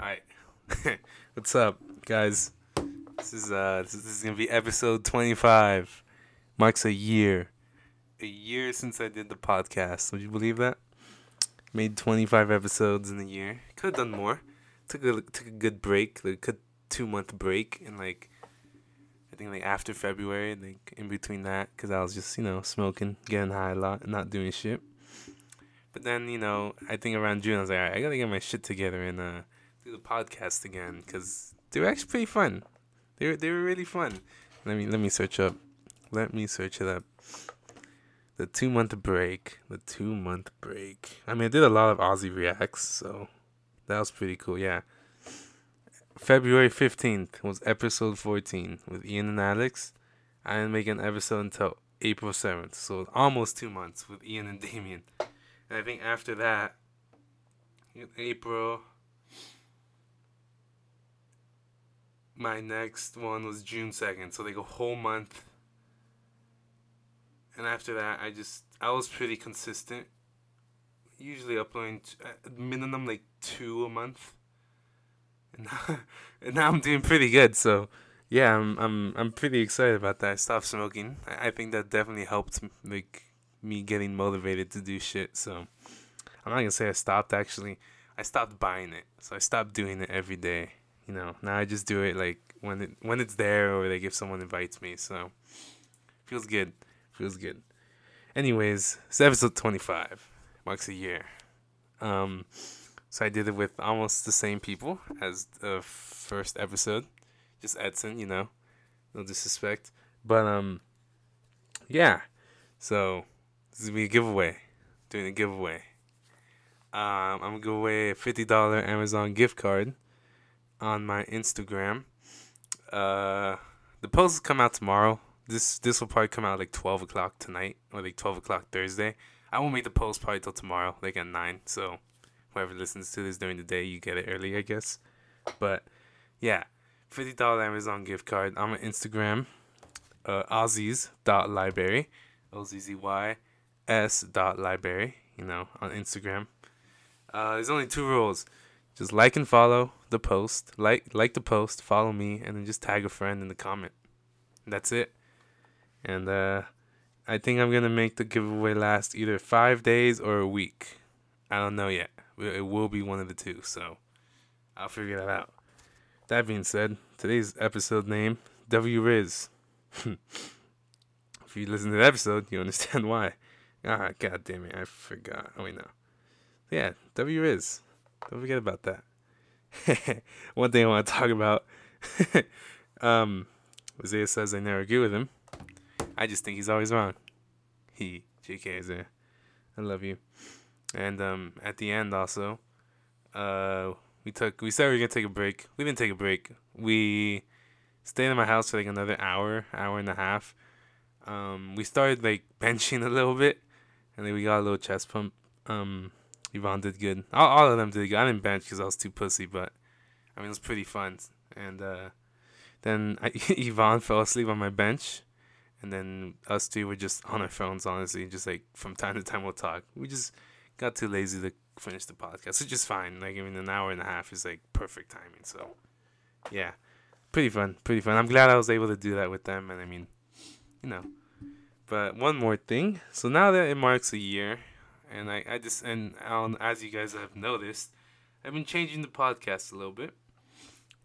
Alright. What's up, guys? This is uh this is gonna be episode twenty five. Marks a year. A year since I did the podcast. Would you believe that? Made twenty five episodes in a year. Could have done more. Took a took a good break, like a two month break, and like I think like after February, like in between that, because I was just you know smoking, getting high a lot, and not doing shit. But then you know I think around June I was like, I gotta get my shit together and uh do the podcast again because they were actually pretty fun. They were they were really fun. Let me let me search up. Let me search it up. The two month break. The two month break. I mean, I did a lot of Ozzy reacts, so that was pretty cool. Yeah. February fifteenth was episode fourteen with Ian and Alex. I didn't make an episode until April seventh, so almost two months with Ian and Damien. And I think after that, April. My next one was June 2nd, so like a whole month. And after that, I just I was pretty consistent. Usually uploading t- at minimum like two a month. And now, and now I'm doing pretty good, so yeah, I'm I'm I'm pretty excited about that. I stopped smoking. I, I think that definitely helped like me getting motivated to do shit. So I'm not gonna say I stopped actually. I stopped buying it, so I stopped doing it every day you know now i just do it like when it when it's there or like if someone invites me so. Feels good. Feels good. Anyways it's episode 25 marks a year. Um so i did it with almost the same people as the first episode. Just edson you know. No disrespect. But um yeah. So this is gonna be a giveaway. Doing a giveaway. Um i'm gonna give away a $50 amazon gift card on my Instagram. Uh, the posts come out tomorrow. This this will probably come out like twelve o'clock tonight or like twelve o'clock Thursday. I won't make the post probably till tomorrow, like at nine. So whoever listens to this during the day, you get it early, I guess. But yeah, fifty dollar Amazon gift card on my Instagram. Uh, Ozzys dot library, O Z Z Y S dot library. You know on Instagram. Uh, there's only two rules just like and follow the post, like like the post, follow me, and then just tag a friend in the comment. That's it. And uh, I think I'm gonna make the giveaway last either five days or a week. I don't know yet. It will be one of the two, so I'll figure that out. That being said, today's episode name W Riz. if you listen to the episode, you understand why. Ah, god damn it, I forgot. Oh wait, no. Yeah, W Riz. Don't forget about that. One thing I want to talk about. um, Isaiah says I never agree with him. I just think he's always wrong. He, JK Isaiah. I love you. And um, at the end also, uh, we took we said we were gonna take a break. We didn't take a break. We stayed in my house for like another hour, hour and a half. Um, we started like benching a little bit, and then we got a little chest pump. Um, Yvonne did good. All, all of them did good. I didn't bench because I was too pussy, but I mean it was pretty fun. And uh, then I, Yvonne fell asleep on my bench, and then us two were just on our phones. Honestly, just like from time to time we'll talk. We just got too lazy to finish the podcast, which is fine. Like I mean, an hour and a half is like perfect timing. So yeah, pretty fun, pretty fun. I'm glad I was able to do that with them, and I mean, you know. But one more thing. So now that it marks a year and I, I just and um, as you guys have noticed, I've been changing the podcast a little bit.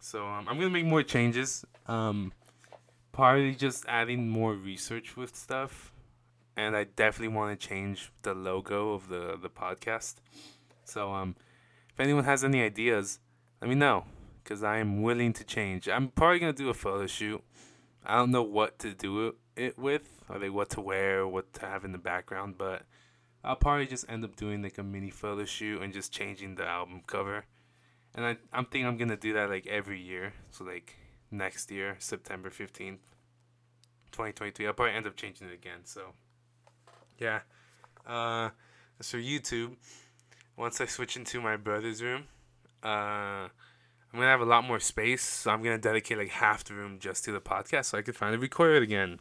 So um, I'm gonna make more changes. Um, partly just adding more research with stuff, and I definitely want to change the logo of the the podcast. So um, if anyone has any ideas, let me know, cause I am willing to change. I'm probably gonna do a photo shoot. I don't know what to do it with, or like what to wear, what to have in the background, but I'll probably just end up doing like a mini photo shoot and just changing the album cover. And I I'm thinking I'm gonna do that like every year. So like next year, September fifteenth, twenty twenty three. I'll probably end up changing it again. So yeah. Uh for YouTube, once I switch into my brother's room, uh I'm gonna have a lot more space, so I'm gonna dedicate like half the room just to the podcast so I can finally record it again.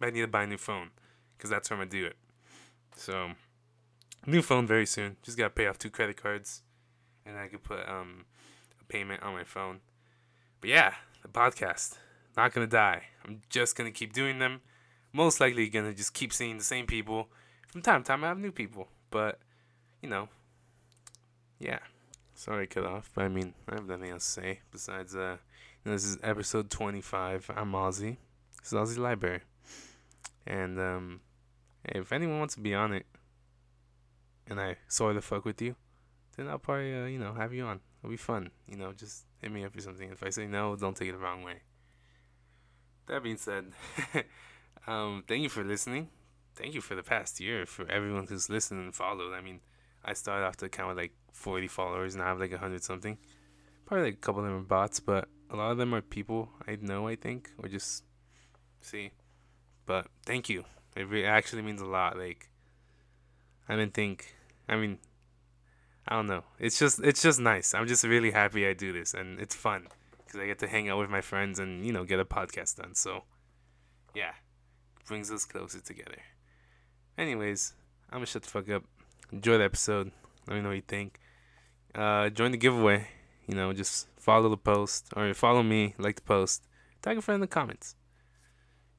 But I need to buy a new phone, because that's where I'm gonna do it. So, new phone very soon. Just gotta pay off two credit cards, and I could put um a payment on my phone. But yeah, the podcast not gonna die. I'm just gonna keep doing them. Most likely gonna just keep seeing the same people. From time to time, I have new people, but you know, yeah. Sorry, cut off. But I mean, I have nothing else to say besides uh, you know, this is episode 25. I'm Ozzy. This is Ozzy Library, and um, hey, if anyone wants to be on it, and I sort of fuck with you, then I'll probably uh, you know have you on. It'll be fun. You know, just hit me up or something. If I say no, don't take it the wrong way. That being said, um, thank you for listening. Thank you for the past year for everyone who's listened and followed. I mean, I started off the account with like 40 followers and I have like 100 something. Probably like a couple of them are bots, but a lot of them are people I know, I think, or just see. But thank you. It really actually means a lot. Like, I didn't think. I mean, I don't know. It's just it's just nice. I'm just really happy I do this, and it's fun because I get to hang out with my friends and you know get a podcast done. So, yeah, brings us closer together. Anyways, I'm gonna shut the fuck up. Enjoy the episode. Let me know what you think. Uh, join the giveaway. You know, just follow the post or follow me, like the post, tag a friend in the comments.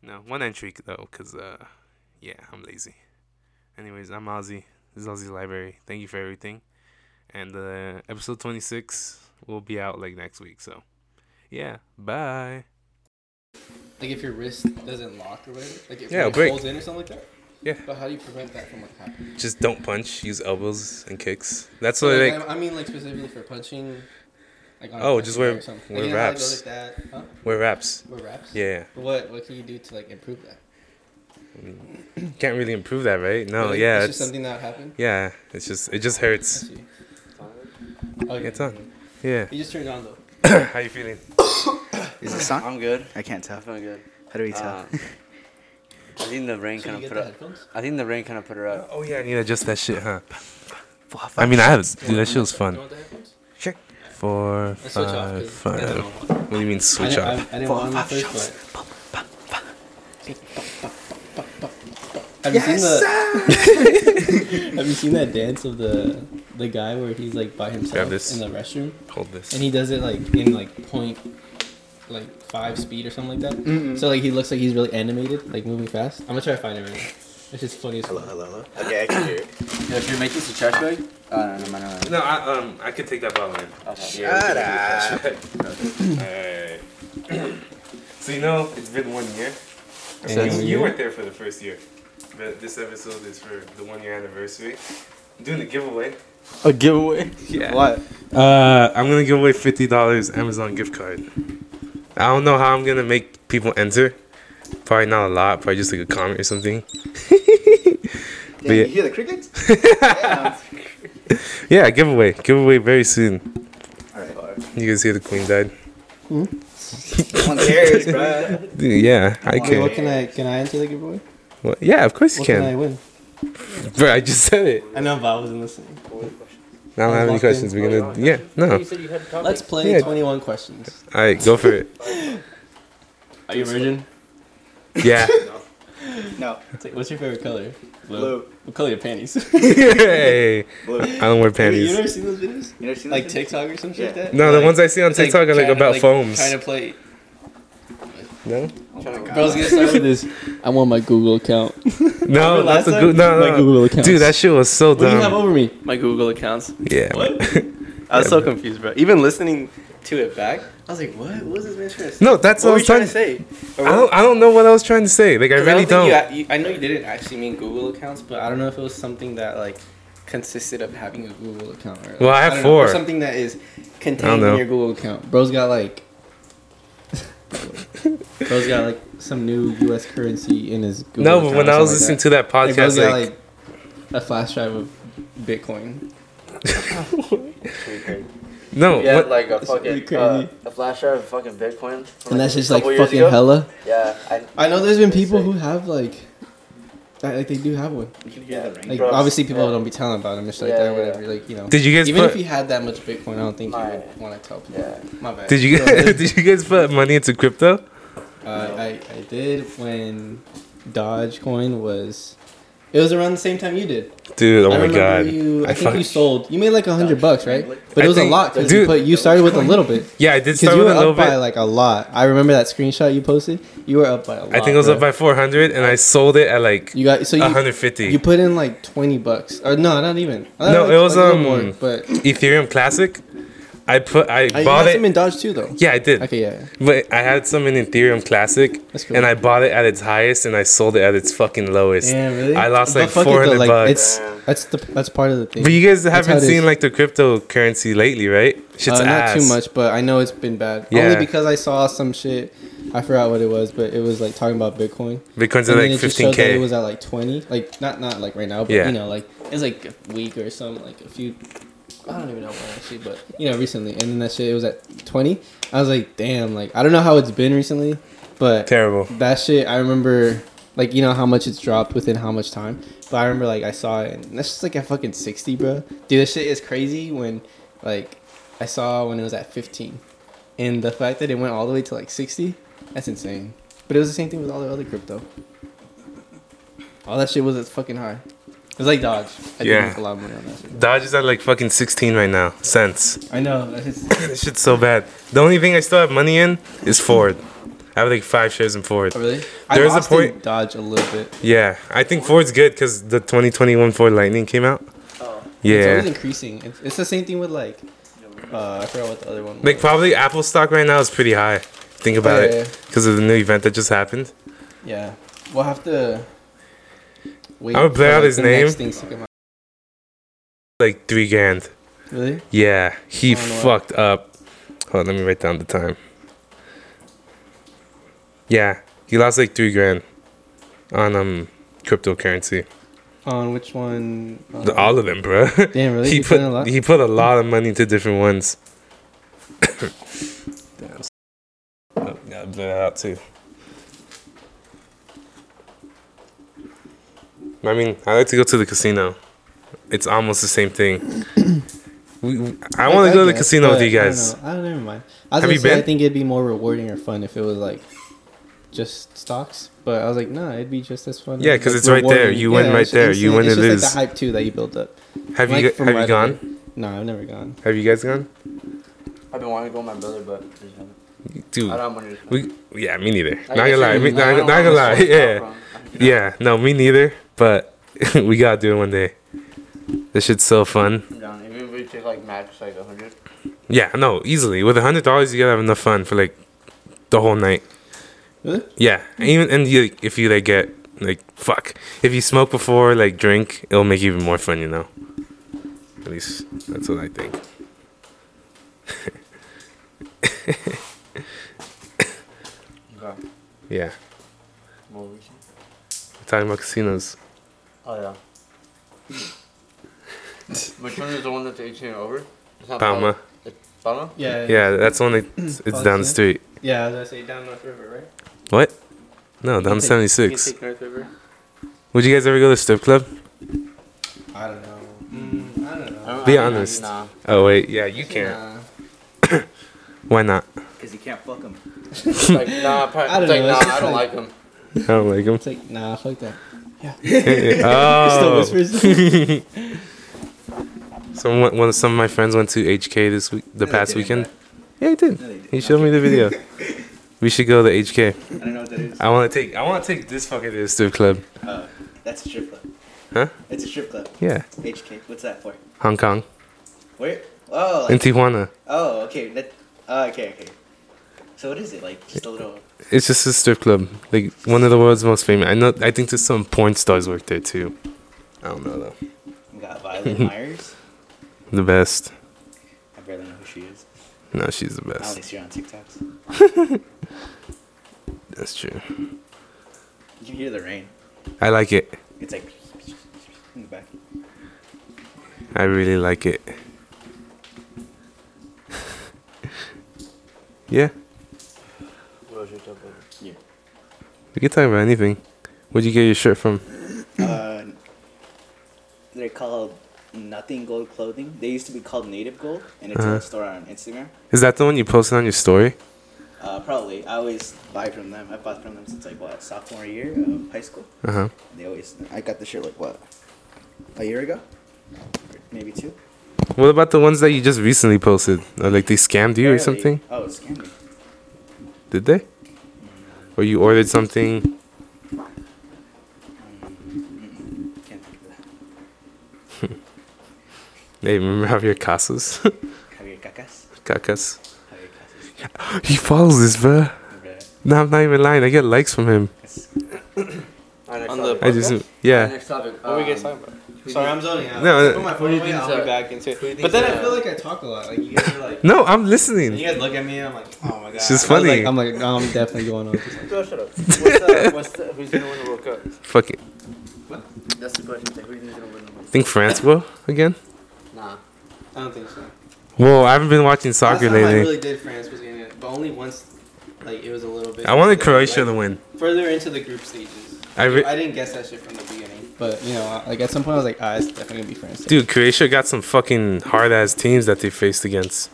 Know, one entry though, cause uh, yeah, I'm lazy. Anyways, I'm Ozzy. This is Ozzy Library. Thank you for everything. And uh, episode 26 will be out like next week. So, yeah, bye. Like if your wrist doesn't lock or whatever, like if Yeah, it it'll break. holds in or something like that. Yeah. But how do you prevent that from like happening? Just don't punch. Use elbows and kicks. That's what like, like I, I mean, like specifically for punching. Like Oh, just wear- bag or something. wear like, you know wraps. like that? Huh? wear wraps. Wear wraps. Yeah, But what what can you do to like improve that? Can't really improve that, right? No, Really? yeah, It's it's, just something that happened. yeah. It's just it just I hurts. see. Oh, It's on. Yeah. You just turned it on though. How you feeling? Is this on? I'm good. I can't tell. I'm feeling good. How do we tell? Uh, I think the rain So kind of put the up. I think the rain kind of put her up. Oh yeah, I need to adjust that shit, huh? I mean, I have dude. That shit was fun. want the headphones? Four, Let's switch off. five. I. What do you mean switch didn't, off? I, I didn't want them at first, but. Have you seen the? have you seen that dance of the the guy where he's like by himself this. in the restroom Hold this. and he does it like in like point like five speed or something like that. So like he looks like he's really animated, like moving fast. I'm gonna try to find it right now. It's just funny as Hello, fuck. hello, hello. Okay, I can hear it. Yeah, if you're making some trash bag. Uh, no, no, no, no, no. No, I um I could take that bottle in. Okay. Yeah. Alright. so you know it's been one year. And you, you weren't there for the first year. But this episode is for the one year anniversary. I'm doing a giveaway. A giveaway. Yeah. What? Uh, I'm gonna give away fifty dollars Amazon gift card. I don't know how I'm gonna make people enter. Probably not a lot. Probably just like a comment or something. Yeah, But yeah. you hear the crickets? yeah. Yeah, giveaway. Giveaway very soon. Alright. You guys hear the queen died? No one cares, bro. Yeah, I Wait, can. what can I can I enter the giveaway? Well, yeah, of course you What can I win? Bro, I just said it. I know, but I wasn't listening. I don't have any questions. We're gonna. Yeah, no. Let's play Yeah. 21 questions. All right, go for it. Are you a virgin? Yeah. No. It's like, What's your favorite color? Blue. What color are your panties? hey, Blue. I don't wear panties. you panties. never seen those videos? You never seen Like this? TikTok or some shit like that? No, the Like, ones I see on it's like TikTok are like trying to, about foams. Trying to play. No, Oh my god. Bro's gonna start with this. I want my Google account. no, that's a time? good. No, My no, Google no. accounts. Dude, that shit was so What do you have dumb. over me? my Google accounts. Yeah. What? I was Yeah. so confused, bro. Even listening to it back, I was like, "What? What was this man trying to say?" No, that's what what I was trying trying to say? I don't. I don't know what I was trying to say. Like I 'cause really don't. don't. You, you, I know you didn't actually mean Google accounts, but I don't know if it was something that like consisted of having a Google account. Or, like, Well, I have don't know, or something that is contained in your Google account. Bro's got like. Bro's got like some new U.S. currency in his Google no, but when I was something listening like to that that. Like, podcast, Bro's got like, like a flash drive of Bitcoin. no, Yeah, what, like a That's really fucking uh, a flash drive of fucking Bitcoin. from, And that's just like fucking ago. hella. Yeah, I, I know there's been people who have like, that, like they do have one. You can hear the rain. Like Bro, obviously people yeah. don't be telling about them, just like Yeah, that, yeah, whatever. Like you know. did you guys Even put? if you had that much Bitcoin, I don't think you My- would want to tell people. yeah. My bad. did you Go guys? did you guys put money into crypto? Uh, I I did when Dogecoin was, It was around the same time you did. Dude, oh I my god. you. I, I think you sold. You made like a hundred bucks, right? But it was a lot because you put. You started with a little bit. Yeah, I did Because start you with were a little up by like a lot. I remember that screenshot you posted. You were up by a lot. I think it was bro. up by 400, and I sold it at like You got so you 150. you put in like twenty bucks or no, not even. No, like, it was, like, a little um, more. But Ethereum Classic. I put I you bought had it. some in Doge too, though. yeah, I did. Okay, yeah. yeah. But I had some in Ethereum Classic, That's cool. and I bought it at its highest, and I sold it at its fucking lowest. Damn, really? I lost like it, 400 like, bucks. It's that's the that's part of the thing. But you guys haven't seen like the cryptocurrency lately, right? Shit's uh, not ass. too much, but I know it's been bad. Yeah. Only because I saw some shit. I forgot what it was, but it was like talking about Bitcoin. Bitcoin's And at like showed that it was at like twenty, like not not like right now, but Yeah. you know, like it's like a week or something, like a few. I don't even know when actually, but you know, recently, and then that shit it was at twenty. I was like, damn, like I don't know how it's been recently, but Terrible. that shit I remember, like you know how much it's dropped within how much time. But I remember like I saw it, and that's just like at fucking sixty, bro. Dude, this shit is crazy. When like I saw when it was at fifteen, and the fact that it went all the way to like sixty, that's insane. But it was the same thing with all the other crypto. All that shit was at fucking high. It was like Doge. I Yeah. make a lot of money on that shit. Doge is at like fucking 16 right now. Cents. I know. This shit's so bad. The only thing I still have money in is Ford. I have like five shares in Ford. oh, really? I There's a point- Doge a little bit. Yeah, I think Ford's good because the 2021 Ford Lightning came out. Oh. Yeah. It's always increasing. It's, it's the same thing with like, uh, I forgot what the other one. Was. Like probably Apple stock right now is pretty high. Think about yeah, it because of the new event that just happened. Yeah, we'll have to. Wait I'm gonna play out his name. next things to come out. Like three grand. Really? Yeah, he fucked up. Hold on, let me write down the time. Yeah, he lost like three grand on um cryptocurrency. On which one? The- All of them, bro. Damn, really? he put put a lot? he put a lot of money into different ones. Damn. Oh, gotta blur that out too. I mean, I like to go to the casino. It's almost the same thing. we, we- I want to go to the guess, casino with but you I don't guys. know. I don't never mind. I was Have you say, I think it'd be more rewarding or fun if it was like just stocks. But I was like, nah, it'd be just as fun. Yeah, because like, it's right there. rewarding. You win right there. You win it's or just lose. like the hype too that you built up. Have you Like, gu- from have you gone? away. No, I've never gone. Have you guys gone? I've been wanting to go with my brother, but I just haven't. Dude, I don't have money to spend. we yeah, me neither. I Not gonna lie, me, not, don't gonna lie. Yeah, from. I mean, yeah. No, me neither. But we gotta do it one day. This shit's so fun. I'm. Even if we take like max like a hundred. Yeah, no, easily. With a hundred dollars, you gotta have enough fun for like the whole night. Really? Yeah, even and you, if you like get like fuck, if you smoke before like drink, it'll make it even more fun. You know. At least that's what I think. Okay. Yeah, What were we're talking about casinos. Oh yeah. Which one is the one that's 18 and over? It's not Palma. Pal- it's Palma? Yeah. Yeah, that's only it's, it's down the street. Yeah, as I say down North River, right? What? No, down You the can seventy take- six. You can take North River. Would you guys ever go to strip club? I don't know. Mm, I don't know. I don't- Be I mean, honest. Nah. Oh wait, yeah, you can't. Nah. Why not? Because you can't fuck them. It's like, nah, probably, I don't it's like, know, nah, just I don't like- like him. I don't like them. It's like nah, fuck that. oh. Still whispers. Some one, some of my friends went to HK this week, the No, past weekend. Yeah, he did. No, didn't. He showed me the video. We should go to HK. I don't know what that is. I want to take. I want to take this fucker to the strip club. Oh, that's a strip club. Huh? It's a strip club. Yeah, HK. What's that for? Hong Kong Where? Oh, in Tijuana. oh, okay. That. Oh, okay, okay. So what is it like? Just a little. It's just a strip club, like one of the world's most famous. I know. I think there's some porn stars work there too. I don't know though. We got Violet Myers. The best. I barely know who she is. No, she's the best. see her on TikToks. That's true. You can hear the rain. I like it. It's like in the back. I really like it. yeah, What was your top of? We can talk about anything. Where'd you get your shirt from? Uh, they're called Nothing Gold Clothing. They used to be called Native Gold, and it's Uh-huh. a store on Instagram. Is that the one you posted on your story? Uh, probably. I always buy from them. I bought from them since like what sophomore year of high school. Uh huh. They always. I got the shirt like what, a year ago, maybe two. What about the ones that you just recently posted? Like they scammed you or something? Oh, scammed me. Did they? Or you ordered something? Mm-mm. Can't think of that. Hey, remember Javier Casas? Javier Cacas. Cacas. Javier Casas. He follows this, bruh. Bruh. No, I'm not even lying. I get likes from him. That's- On topic. the I just, Alright, yeah. next topic. What were you guys Um, talking about? Who Sorry, I'm zoning out. No, Put my phone away, I'll be uh, back into it. who But then I uh, feel like I talk a lot. Like you guys are like, No, I'm listening. you guys look at me, and I'm like, oh my god. It's just I was funny. Like, I'm like, oh, I'm definitely going on. with. Go, shut up. What's the, what's the, who's gonna win the World Cup? Fuck it. That's the question. Like, who's gonna win the World Cup? Think France will again? Nah. I don't think so. Well, I haven't been watching soccer Last time I really did France was getting it, but only once. Like it was a little bit. I wanted like, Croatia to win. Further into the group stages. I re- I didn't guess that shit from the beginning, but you know, like at some point I was like, ah, it's definitely gonna be France. Dude, Croatia got some fucking hard ass teams that they faced against.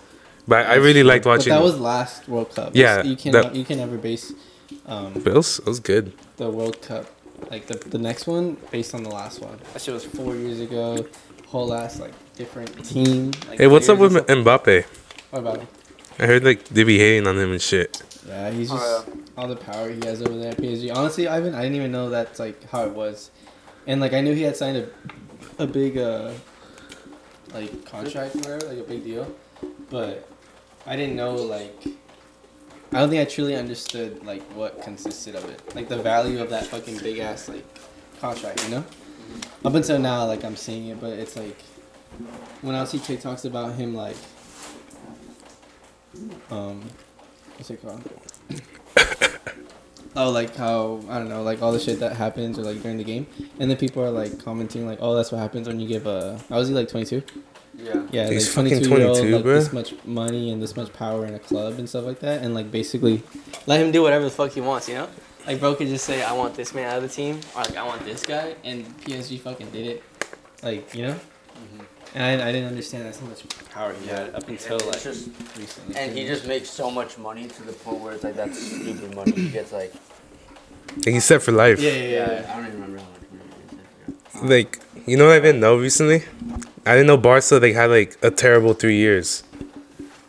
But I really liked But watching. that was last World Cup. Yeah, you can that- you can never base um, Bills. It was good. the World Cup like the the next one based on the last one. That shit was four years ago. Whole ass like different team. Like, Hey, what's up with and Mbappe? What about him? I heard like they be hating on him and shit. Yeah, he's Oh, just all the power he has over there at PSG. Honestly, Ivan, I didn't even know that's like how it was, and like I knew he had signed a, a big uh, like contract or whatever, like a big deal, but I didn't know like. I don't think I truly understood like what consisted of it, like the value of that fucking big ass like contract, you know. Up until now, like I'm seeing it, but it's like when I see TikToks about him, like, um, what's it called? oh, like how I don't know, like all the shit that happens or like during the game, and then people are like commenting like, "Oh, that's what happens when you give a." I was he like twenty two? Yeah. Yeah, He's like fucking 22 year old, 22, like bruh. this much money and this much power in a club and stuff like that, and like basically let him do whatever the fuck he wants, you know? Like bro could just say, "I want this man out of the team," or like, "I want this guy," and PSG fucking did it, like you know. And I, I didn't understand that's how much power he had up until It's like just- recently. And he just makes so much money to the point where it's like that's stupid money. He gets like And he's set for life. yeah, yeah, yeah. yeah, I don't even remember how much money he gets. I forgot. Like, you know what I didn't know recently? I didn't know Barca they had like a terrible three years.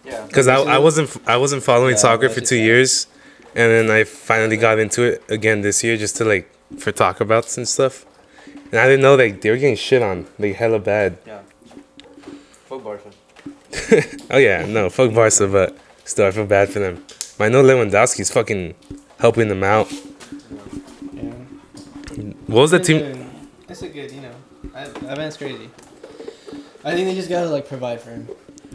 Yeah. Cause I, I wasn't I wasn't following Yeah, soccer for two sad. years, and then I finally got into it again this year just to like for talk abouts and stuff. And I didn't know like they were getting shit on like hella bad. Yeah. Fuck Barca. oh yeah, no fuck Barca, but still I feel bad for them. But I know Lewandowski's fucking helping them out. yeah. What was the team? good. It's a good, you know. I, mean, it's crazy. I think they just gotta like provide for him.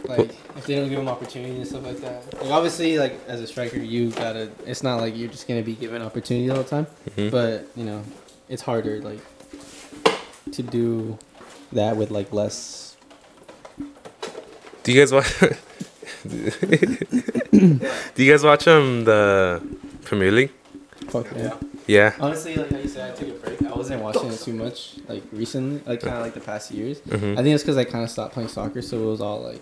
Like if they don't give him opportunity and stuff like that. Like obviously, like as a striker, you gotta. It's not like you're just gonna be given opportunity all the time. Mhm. But you know, it's harder like to do that with like less. Do you guys watch? Do you guys watch um the Premier League? Fuck yeah. Yeah. Honestly, like how you said, I took a break. I wasn't watching it too much like recently, like kind of like the past years. hmm I think it's because I kind of stopped playing soccer, so it was all like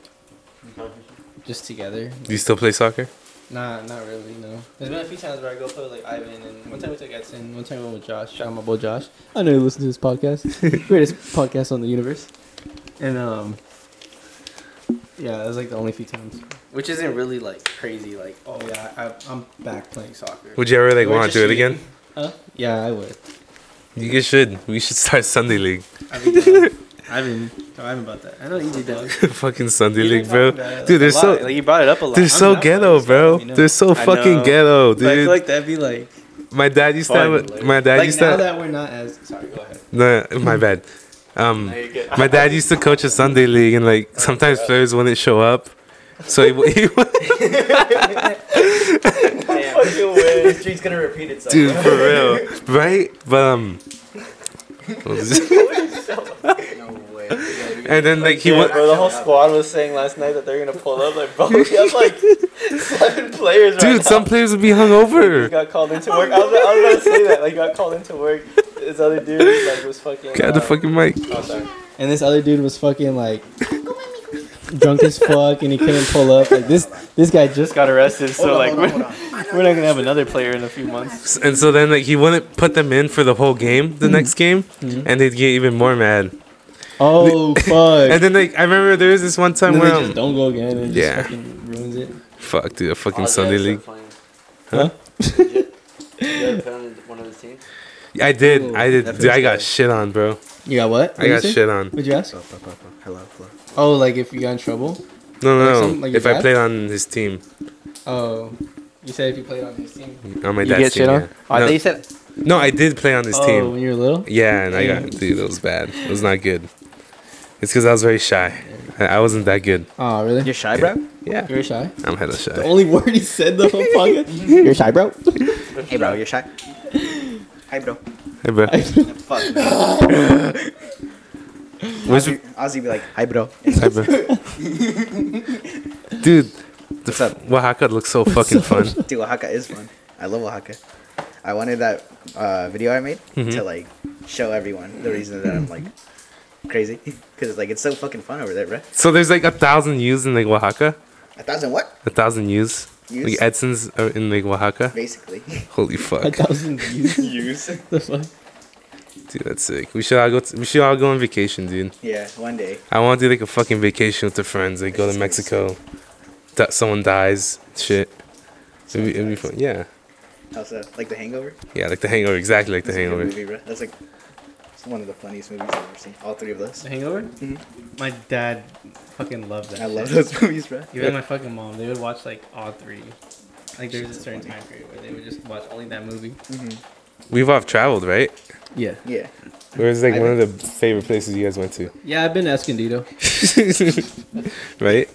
just together. Do you still play soccer? Nah, not really. No. There's been a few times where I go play with like Ivan, and one time we took Edson, one time we went with Josh. Shout out my boy Josh. I know you listen to this podcast, greatest podcast on the universe. And um, yeah, that was like the only few times. Which isn't really like crazy. Like, oh yeah, I, I'm back playing soccer. Would you ever like want to just do it again? Huh? Yeah, I would. You guys should. We should start Sunday League. I mean, Ivan, tell Ivan about that. I know you did that. Fucking Sunday League, bro. Dude, they're so like you brought it up a lot. they're so down for ghetto, bro. you know? They're so fucking know. ghetto, But I feel like that'd be like my dad used to fun. have. a- My dad like used now to. that we're not as sorry. Go ahead. No, my bad. Um, my dad used to coach a Sunday league, and like sometimes players wouldn't show up, so he, he street's gonna repeat itself. dude for real, right? But um, way. and then like he went. bro, the whole squad was saying last night that they're gonna pull up. Like, bro, we have like seven players right Dude, now. some players would be hungover. He hungover. got called into work. I was, I was about to say that. Like, got called into work. This other dude like was fucking. Got the uh, fucking mic. Oh, sorry. And this other dude was fucking like drunk as fuck and he couldn't pull up. Like this, this guy just got arrested. So Hold on, like, hold on, we're, hold on. we're not gonna have another player in a few months. And so then like he wouldn't put them in for the whole game, the next game, and they'd get even more mad. Oh fuck! And then like I remember there was this one time where they um, just don't go again and just Yeah. fucking ruins it. fuck dude, a fucking Oh, Sunday league. Huh? Did you ever play on one of the teams? I did, Ooh, I did. Dude, I got shit on, bro. You got what? I What'd you got say? shit on. What'd you ask? Hello, hello, hello. Oh, like if you got in trouble? No, Like no, some- like no. If your I dad? played on his team, Oh, you said if you played on his team. on my you dad's get team. shit on? yeah. Oh, I no, thought you said. no, I did play on his Oh, team. when you were little. Yeah, and I got dude, it was bad. It was not good. It's because I was very shy. I, I wasn't that good. Oh, really? You're shy, bro? Yeah, You're shy. I'm hella The shy. The only word he said the whole podcast. You're shy, bro. Hey, bro, you're shy? Hi, bro. Hey, bro. Fuck, man. Where's Ozzy, Ozzy be like, hi, bro. Hi, bro. Dude, the What's up? Oaxaca looks so fucking fun. Dude, Oaxaca is fun. I love Oaxaca. I wanted that uh, video I made Mm-hmm. to like show everyone the reason that I'm like crazy because like it's so fucking fun over there, bro. So there's like a thousand U's in like Oaxaca. A thousand what? A thousand U's. Use? Like Edson's are in like Oaxaca. Basically. Holy fuck. A fuck, thousand views. Use. the fuck? dude, that's sick. We should all go. To, we should all go on vacation, dude. Yeah, one day. I want to do like a fucking vacation with the friends. Like go to Mexico. That someone dies. Shit. It'd be, it'd be fun. Yeah. Also, like The Hangover. Yeah, like the Hangover. Exactly like the That's a good Hangover. movie, bro. That's like it's one of the funniest movies I've ever seen. All three of those. The Hangover. Mm-hmm. My dad fucking loved that. I love those movies, bro. Even my fucking mom, they would watch like all three. Like there's a certain time period where they would just watch only that movie. Mm-hmm. We've all traveled, right? Yeah. Yeah. Where's like I one of the favorite places you guys went to? Yeah, I've been to Escondido. right?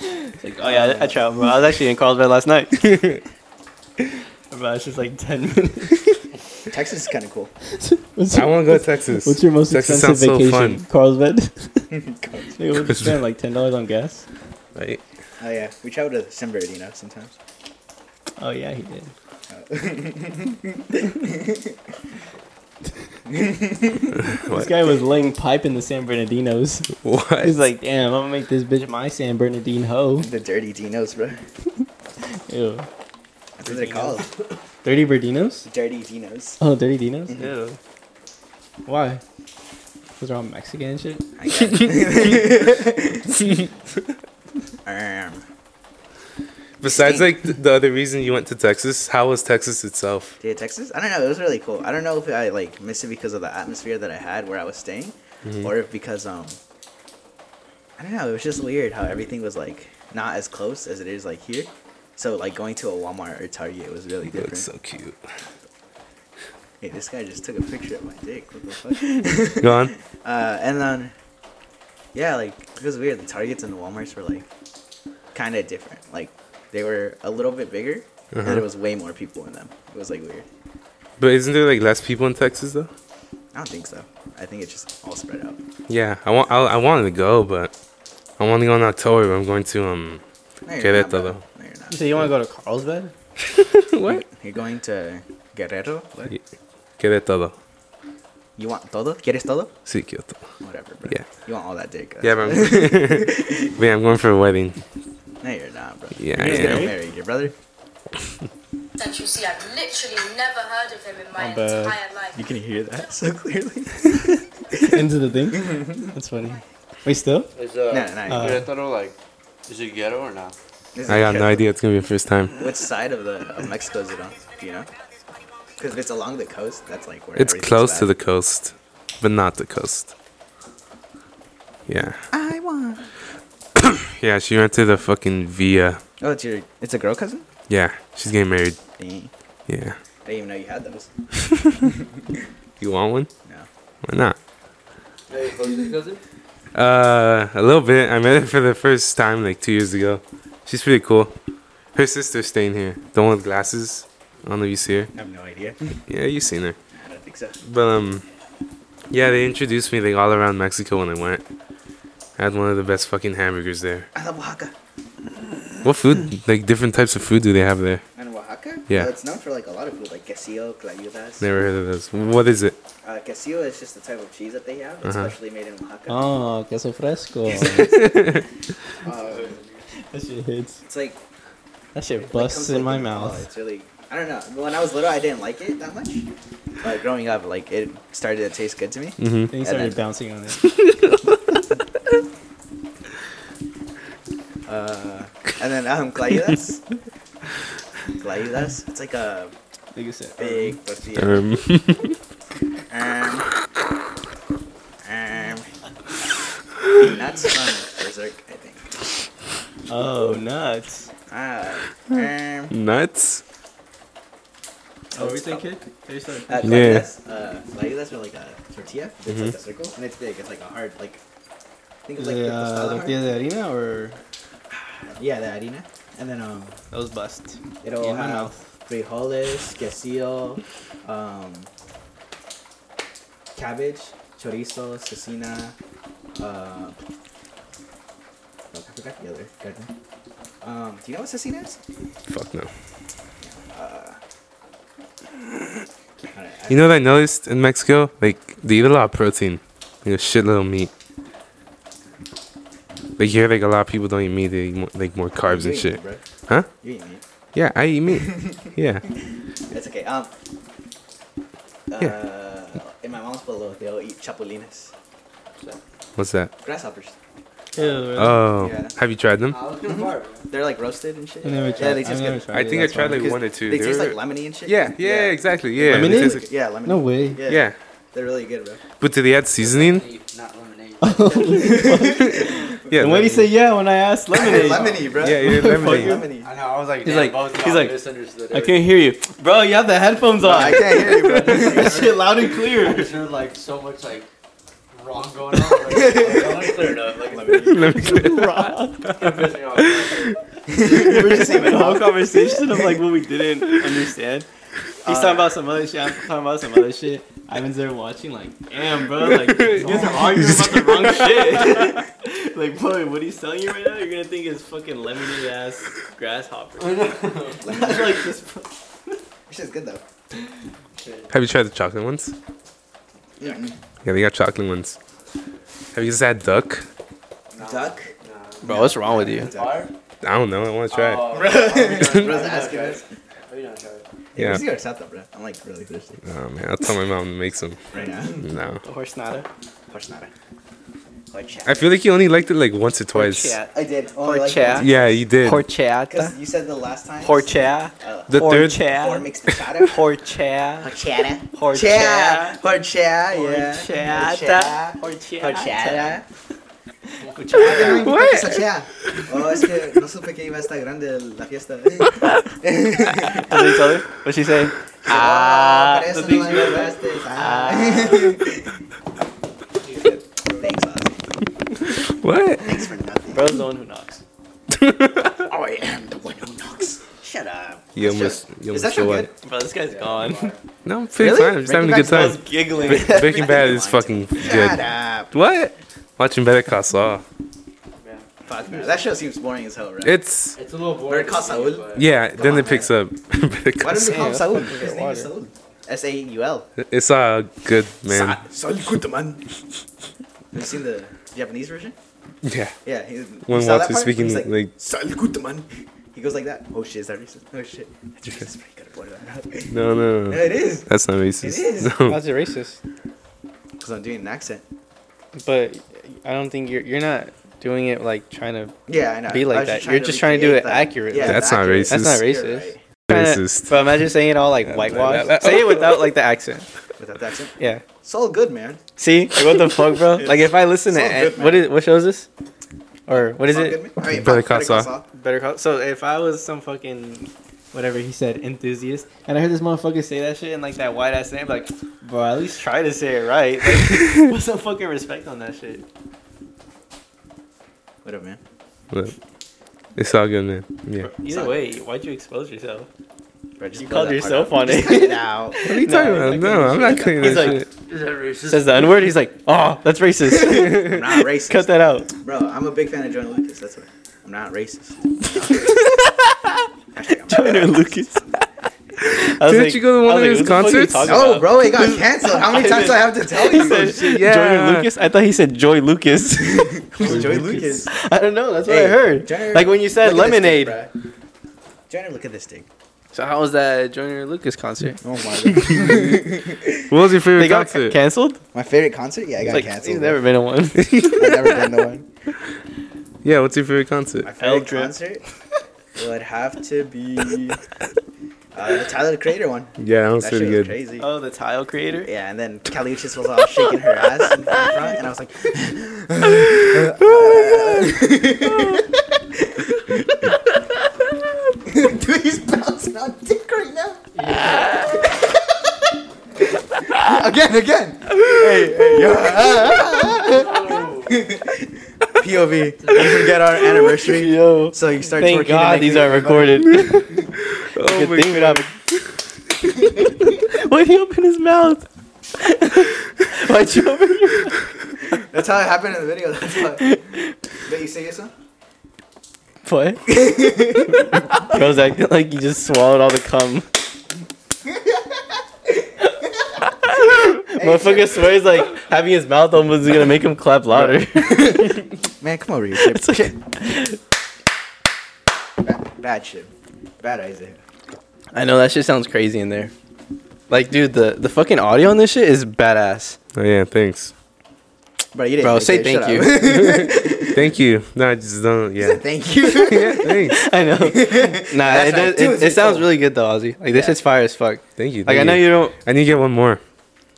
It's like, oh yeah, I, I traveled, bro. I was actually in Carlsbad last night. bro, it's just like ten minutes. Texas is kind of cool. What's I want to go to Texas. What's your most Texas expensive sounds so vacation? fun. Carlsbad. Nigga, would you spend like ten dollars on gas? Right? Oh yeah, we travel to San Bernardino sometimes. Oh yeah, he did. Oh. This guy was laying pipe in the San Bernardinos. What? He's like, damn, I'm gonna make this bitch my San Bernardino. hoe. The dirty Dinos, bro. Ew. That's what they're called. Dirty Berdinos? Dirty Dinos. Oh, dirty Dinos? Ew. Why? Because they're all Mexican and shit? I guess. um, Besides, like th- the other reason you went to Texas, how was Texas itself? Dude, Texas? I don't know. It was really cool. I don't know if I like missed it because of the atmosphere that I had where I was staying, or if because um, I don't know. It was just weird how everything was like not as close as it is like here. So like going to a Walmart or Target was really different. looks so cute. Hey, this guy just took a picture of my dick. What the fuck? Go on. uh, and then, yeah, like it was weird. The Targets and the WalMarts were like kind of different. Like they were a little bit bigger, and Uh-huh. there was way more people in them. It was like weird. But isn't there like less people in Texas though? I don't think so. I think it's just all spread out. Yeah, I want. I, I wanted to go, but I want to go in October. But I'm going to um. No, Querétaro. Not, bro. No, you're not. say you want to go to Carlsbad? what? You're going to Guerrero. What? Yeah. Querétaro. You want todo? ¿Quieres todo? Sí, Kyoto. Whatever, bro. Yeah. You want all that dick. Yeah, but I'm, but yeah, I'm going for a wedding. No, you're not, bro. Yeah, You're I getting am. married. Your brother? And you see, I've literally never heard of him in my My bad. entire life. You can hear that so clearly. Into the thing? That's funny. Wait, still? Is uh, No, no, Uh, Querétaro like, is it ghetto or not? This is I got no idea. It's gonna be the first time. Which side of the of Mexico is it on? Do you know? Because if it's along the coast, that's like where It's everything's close to the coast, but not the coast. Yeah, I want. yeah. She went to the fucking Via. Oh, it's your. It's a girl cousin. Yeah, she's getting married. Dang. Yeah. I didn't even know you had those. You want one? No. Why not? Hey, close cousin? Uh, a little bit. I met her for the first time like two years ago. She's pretty cool. Her sister's staying here. The one with glasses. I don't know if you see her. I have no idea. Yeah, you've seen her. I don't think so. But um, yeah, they introduced me like all around Mexico when I went. I had one of the best fucking hamburgers there. I love Oaxaca. What food? Like different types of food do they have there? And Oaxaca? Yeah. Well, it's known for like a lot of food, like quesillo, clayudas. Never heard of those. What is it? Uh, quesillo is just the type of cheese that they have, Uh-huh. especially made in Oaxaca. Oh, queso fresco. Uh, that shit hits. it's like That shit busts comes in my in- oh, mouth. it's really. I don't know. When I was little, I didn't like it that much. But growing up, like it started to taste good to me. Mm-hmm. Then you And started then- bouncing on it. Uh, and then um, clayudas. clayudas. It's like a Like you said. big tortilla. Um, Um, um, nuts from Berserk, I think. Oh, nuts. Ah, um, nuts. Oh, what were you saying, kid? Say something. Uh, Yeah. clayudas, uh, clayudas like a tortilla. It's Mhm. like a circle, and it's big. It's like a hard, like. I think Is it's like it the uh, tostada tortilla hard. de harina or Yeah, the harina. And then um, That was bust? it'll In my have mouth. frijoles, quesillo, um, cabbage, chorizo, cecina. Uh, I forgot the other garden. Um, do you know what cecina is? Fuck no. Uh, You know what I noticed in Mexico? Like they eat a lot of protein, like a shitload of meat. Like here, like a lot of people don't eat meat; they eat more, like more carbs you and shit. meat. Huh? You eat meat. Yeah, I eat meat. yeah. It's okay. Um. Uh, Yeah. In my mom's pueblo, they'll eat chapulines. So, What's that? grasshoppers. Ew, really? Oh, Yeah. have you tried them? I was gonna fart, bro. They're like roasted and shit. I never tried. Yeah, they I've never tried I think I tried like one or two. They They taste were- like lemony and shit. yeah, yeah, exactly. Yeah, they Lemonade? like- Yeah, lemony. No way. Yeah. yeah. They're really good, bro. But do they add seasoning? Not lemonade. Oh, yeah. and why do you say yeah when I asked lemonade? lemony, bro. Yeah, yeah, lemonade. lemony. I know. I was like, He's like- both he's like, misunderstood. I can't hear you, bro. You have the headphones on. I can't hear you, bro. that shit loud and I clear. just heard like so much like wrong going on. Like, like, let me clear it up. Like, Let me clear- pissing me off. we were just having a whole conversation of like what we didn't understand. He's talking about some other shit. I'm talking about some other shit. Ivan's there watching, like, damn, bro, like, you guys are arguing about the wrong shit. like, boy, what he's telling you right now, you're gonna think it's fucking lemonade ass grasshopper. like, this. Which is good though. Have you tried the chocolate ones? Mm-mm. Yeah, they got chocolate ones. Have you just had duck? Duck. Bro, what's wrong with you? Fire? I don't know. I want to try it. Oh, Bro's asking us. Are you not trying? Yeah. Yeah. Where's your horchata, bro? I'm like really thirsty Oh man, I'll tell my mom to make some. right now. No, Horse nada. Horchata. Horchata. I feel like you only liked it like once or twice. I did. Only like Horchata. once. Yeah, you did. Horchata. Because you said the last time. Horchata. Uh, The third. Four Horchata. mixed machata. Horchata. Horchata. Horchata. Horchata. Yeah. Horchata. Horchata. Horchata. What? Oh, es que no supe que iba a estar grande la fiesta. What did he tell her? What'd she say? Ah, por eso no me remember. Ah. Thanks, Ozzy. What? Thanks for nothing. Bro's the one who knocks. oh, I am the one who knocks. Shut up. You That's almost, you Is almost that show show good? Bro, this guy's gone. No, I'm pretty Really? fine. I'm just having a good Breaking I time. was giggling. Bre- Breaking Bad Breaking is Bad. fucking Shut good. up. What? Watching Better Call Saul. Fuck, man. That show seems boring as hell, right? It's It's a little boring. Better Call Saul? but- yeah. Then on, it picks up. Better Why don't they call him Saul? His name is. Saul. S A U L. It's uh good man. Saul Goodman. Have you seen the Japanese version? Yeah. Yeah. He, When you saw that Walter's speaking He's like, like Saul Goodman. He goes like that. Oh shit, is that racist? Oh shit. It's racist. It's pretty good. What about that? no no. No, no. it is. That's not racist. It is. No. How's it racist? Because I'm doing an accent. But I don't think you're you're not doing it like trying to. Yeah, I know. Be like I was that. You're just trying to do it that. accurately. That's not racist. That's not You're racist. right. Trying to- Racist. But imagine saying it all like whitewashed. Say it without like the accent. Without the accent. Yeah. It's all good, man. See, like, what the fuck, bro? Like if I listen to It's all good, what man. is what show is this? Or what is All it? good, man. Better fuck, Call Saul. Saul. Better call. So if I was some fucking whatever he said enthusiast, and I heard this motherfucker say that shit in like that white ass name, like, bro, at least try to say it right. Like, put some fucking respect on that shit. What up, man? But it's all good, man. Yeah. Either Sorry. way, why'd you expose yourself? Bro, just You called yourself part on out. it. Just cut it out. What are you No, talking about? not No, I'm not cutting He's that like- shit. Is that racist? Says the N word. He's like, oh, that's racist. I'm not racist. Cut that out. Bro, I'm a big fan of Joyner Lucas. That's why. I'm not racist. Hashtag I'm not Joyner racist. Lucas. was Didn't like- you go to one of like, his what the fuck are you concerts? talking No, about? bro, it got canceled. How many times do I have to tell you? said Yeah. Joyner Lucas. I thought he said Joy Lucas. Who's Joey Lucas? I don't know. That's what Hey, I heard. Joyner, like when you said look at this lemonade. dick, bruh. Joyner, look at this thing. So how was that Joyner Lucas concert? Oh my god. What was your favorite They got concert? canceled. My favorite concert? Yeah, I got Like canceled. he's bro. never been to one. I've never been to one. yeah, what's your favorite concert? My favorite Drip. concert would have to be uh, the Tyler the Creator one. Yeah, that was That pretty shit was good. crazy. oh, the tile creator. Yeah, and then Caliuchis was all shaking her ass in front, and I was like, Dude, he's bouncing on dick right now. again, again. Hey, hey, yo. POV. We forget our anniversary. Yo. So you start Thank twerking God these are recorded. Oh my god. Why'd he open his mouth? Why'd you open your mouth? That's how it happened in the video. That's how. Did you say son? What? Bro's acting like you just swallowed all the cum. Motherfucker swears like having his mouth open is gonna make him clap louder. Man, come over here. Chip. It's okay. Bad, bad shit. Bad Isaiah. I know that shit sounds crazy in there. Like, dude, the the fucking audio on this shit is badass. Oh yeah, thanks. Bro, you didn't Bro, make say it. thank Shut you. Thank you. No, I just don't. Yeah. thank you. yeah. Thanks. I know. Nah, it, does, too, it it sounds really good though, Ozzy. Like this Yeah. is fire as fuck. Thank you. Like thank I know you don't I need to get one more.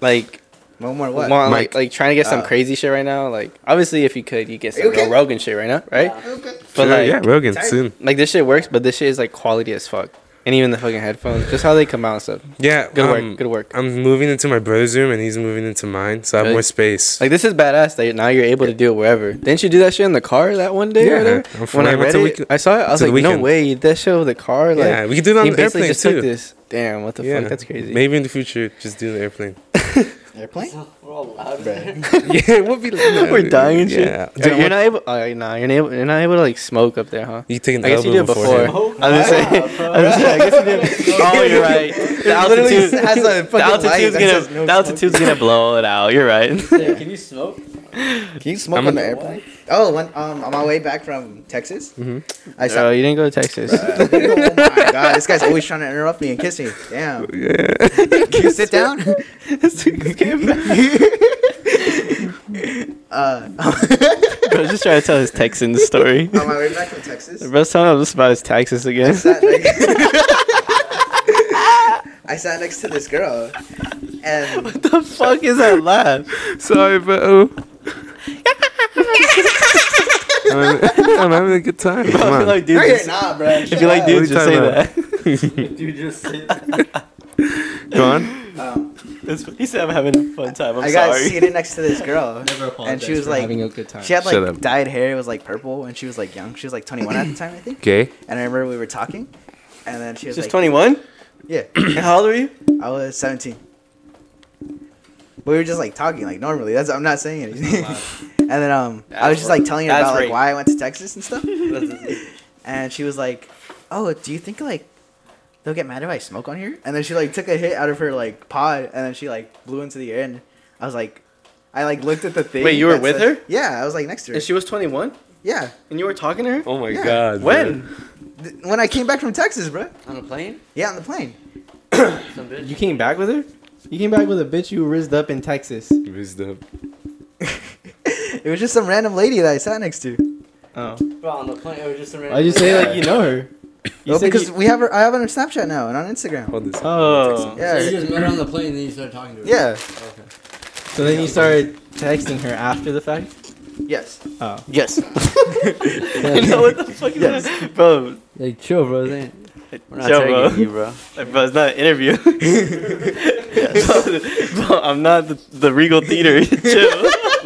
like One more what? want like like trying to get some Oh. crazy shit right now. Like obviously, if you could, you get some okay? Rogan shit right now, right? Okay. But Sure, like, yeah, Rogan soon. like this shit works, but this shit is like quality as fuck. And even the fucking headphones, just how they come out and stuff. Yeah. Good um, work, good work. I'm moving into my brother's room and he's moving into mine, so I have Really? more space. Like this is badass that now you're able to do it wherever. Didn't you do that shit in the car that one day? Yeah, or whatever? I'm When. I I went read to it, week- I saw it. I was to the like, no way, did that shit with the car. Like, yeah, we can do it on the airplane just took too. this. Damn, what the Yeah, fuck? That's crazy. Maybe in the future, just do the airplane. Airplane? We're all loud. Bruh. yeah, it would be. Like, We're dying and shit. Yeah. You're, Dude, you're not able. Oh, nah, you're not able. You're not able to like smoke up there, huh? You taking the I guess you did before. beforehand. I was gonna say. I was gonna say. I guess you did. Oh, you're right. The altitude. has a The fucking light altitude's that gonna. no The altitude's gonna blow it out. You're right. Yeah, can you smoke? Can you smoke I'm on the airplane? Oh, when, um, on my way back from Texas, mm-hmm. I saw. Oh, you didn't go to Texas. oh my god, this guy's always trying to interrupt me and kiss me. Damn. Yeah. Can you sit down? Uh, was just trying to tell his Texan story. on my way back from Texas, Bro's telling us about his taxes again. sat next- I sat next to this girl, and What the fuck is that laugh? Sorry, but oh. I'm, I'm having a good time. Bro, I Come feel on. like no, dudes. you're just- not, bro. If you like What are you dudes, just say talking that. You just sit. Go on. Um, That's he said I'm having a fun time. I'm I got sorry. seated next to this girl, Never and she was like, having a good time. she had Shut like up. dyed hair. It was like purple, and she was like young. She was like 21 at the time, I think. Okay. And I remember we were talking, and then she was Just like, 21? "Yeah, And how old are you? I was 17." But we were just like talking like normally. That's I'm not saying anything. and then um, I was just like telling her That's about like rape. why I went to Texas and stuff. and she was like, "Oh, do you think like they'll get mad if I smoke on here?" And then she like took a hit out of her like pod, and then she like blew into the air. And I was like, I like looked at the thing. Wait, you were with said- her? Yeah, I was like next to her. And she was 21? yeah, And you were talking to her? Oh my Yeah. god. When? Th- when I came back from Texas, bro. On a plane? Yeah, on the plane. Some bitch. You came back with her? You came back with a bitch you rizzed up in Texas. bro. Wisdom. It was just some random lady that I sat next to. Oh. Bro, on the plane, it was just a random. Why'd you say like you know her? You Well, because you- we have her. I have her on Snapchat now and on Instagram. Hold this. Oh. Yeah, So you just met her on the plane, and then you started talking to her. yeah, Okay. so then you started texting her after the fact? yes. Oh. Yes. I know what the fuck is that? Bro, Like chill, bro. It ain't- We're not Chill, taking bro. you, bro. Like, bro, it's not an interview. bro, bro, I'm not the, the Regal Theater. Chill.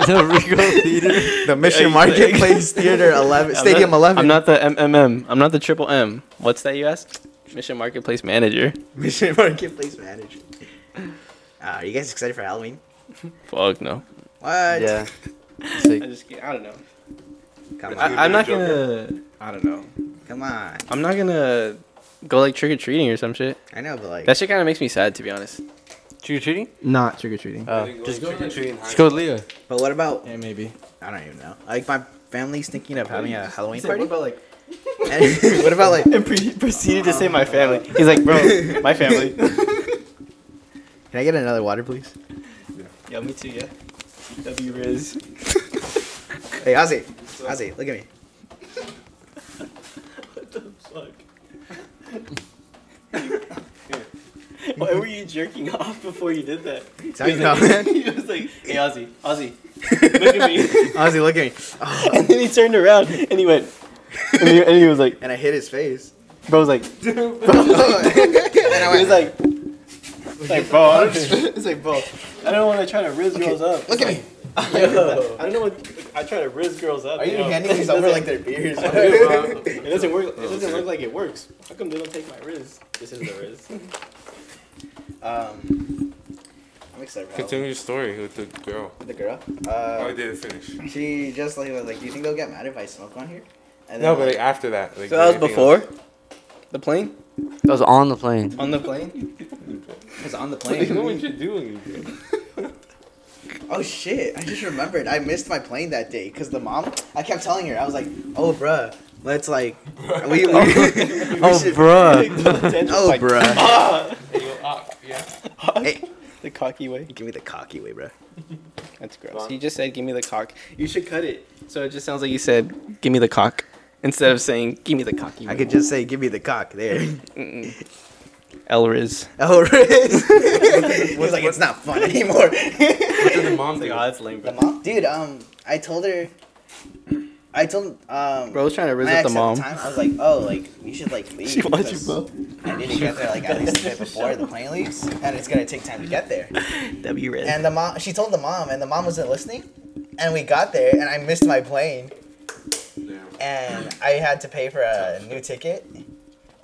the Regal Theater. The Mission Hey, Marketplace Theater 11, I'm Stadium not, 11. I'm not the MMM. I'm not the triple M. What's that you asked? Mission Marketplace Manager. Mission Marketplace Manager. Uh, are you guys excited for Halloween? Fuck no. What? Yeah. I Sick. just I don't know. Come on. I, I'm not gonna. I don't know. Come on. I'm not gonna go like trick or treating or some shit. I know, but like That shit kind of makes me sad to be honest. Trick or treating? Not trick or treating. Oh, Just go trick or treating. Just go with Leah. But what about? yeah, maybe. I don't even know. Like my family's thinking of having a Halloween party. What about like? And what about like? And pre- proceeded to say my family. He's like, bro, my family. Can I get another water, please? yeah, me too. Yeah. W Riz. Hey, Ozzy. Ozzy, look at me. Why were you jerking off before you did that? Tell you now, man. he was like, hey Ozzy, Ozzy, look at me. Ozzy, look at me. Oh, and then he turned around and he went, and he, and he was like, and I hit his face. bro was like, "Bro." and I he was went, like, like bro, I don't, it's like bro, I don't want to try to riz girls up. look at me. Yo, I don't know what I try to riz girls up. Are you know? handing these It over doesn't- like their beers? It doesn't work. It doesn't look like it works. How come they don't take my riz? This is the riz. Um, I'm excited. For Continue your story with the girl. Halloween. the girl. Oh, I Uh, didn't finish. she just like was like, "Do you think they'll get mad if I smoke on here?" And No, but like, like after that. Like, So that was before else? the plane. That was on the plane. On the plane. it was on the plane. You know what you're doing. bro. oh shit! I just remembered. I missed my plane that day because the mom. I kept telling her. I was like, "Oh, bruh, let's like, we, we, we Oh, should- bruh. oh, bruh." Ah, Yeah. Hey, the cocky way. give me the cocky way, bro. That's gross. He just said, "Give me the cock." You should cut it so it just sounds like you said, "Give me the cock," instead of saying, "Give me the cocky." I could just say, "Give me the cock." There. Elriz. Oh, Riz. He's like, it's not fun anymore. What did the mom do? that's lame, The mom, dude. Um, I told her. I told um. Bro was trying to riz my up the mom. The time, I was like, oh, like you should like leave. She wants you, because bro. I need to get there like at least a bit before the plane leaves, and it's gonna take time to get there. W Riz. And the mom, she told the mom, and the mom wasn't listening. And we got there, and I missed my plane, and I had to pay for a new ticket.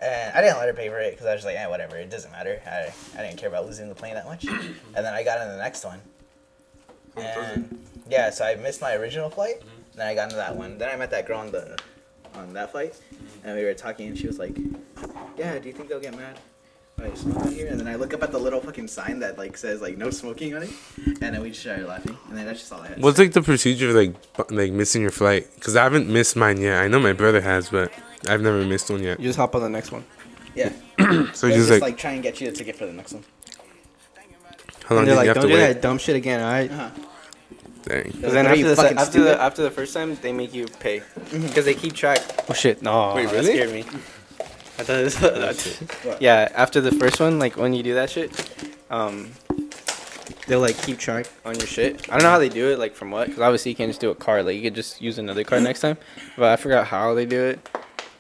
And I didn't let her pay for it because I was just like, eh, whatever, it doesn't matter. I, I didn't care about losing the plane that much. And then I got on the next one. And yeah, so I missed my original flight. Then I got into that one. Then I met that girl on the on that flight, and we were talking, and she was like, "Yeah, do you think they'll get mad when I smoke on here?" And then I look up at the little fucking sign that like says like no smoking on it, and then we just started laughing, and then that's just all I had. What's like the procedure of like bu- like missing your flight? Because I haven't missed mine yet. I know my brother has, but I've never missed one yet. You just hop on the next one. yeah, So They just, just like, like, try and get you the ticket for the next one. how long And do they're you like, have don't to do wait? that dumb shit again, alright? Uh-huh. Dang. Because then after the, fucking after the after the first time, they make you pay because they keep track. Oh shit! No, Wait, that really? scared me. I thought it was, that's, What? yeah. After the first one, like when you do that shit, um, they'll like keep track on your shit. I don't know how they do it, like from what? Because obviously you can't just do a card. Like you could just use another card next time. But I forgot how they do it.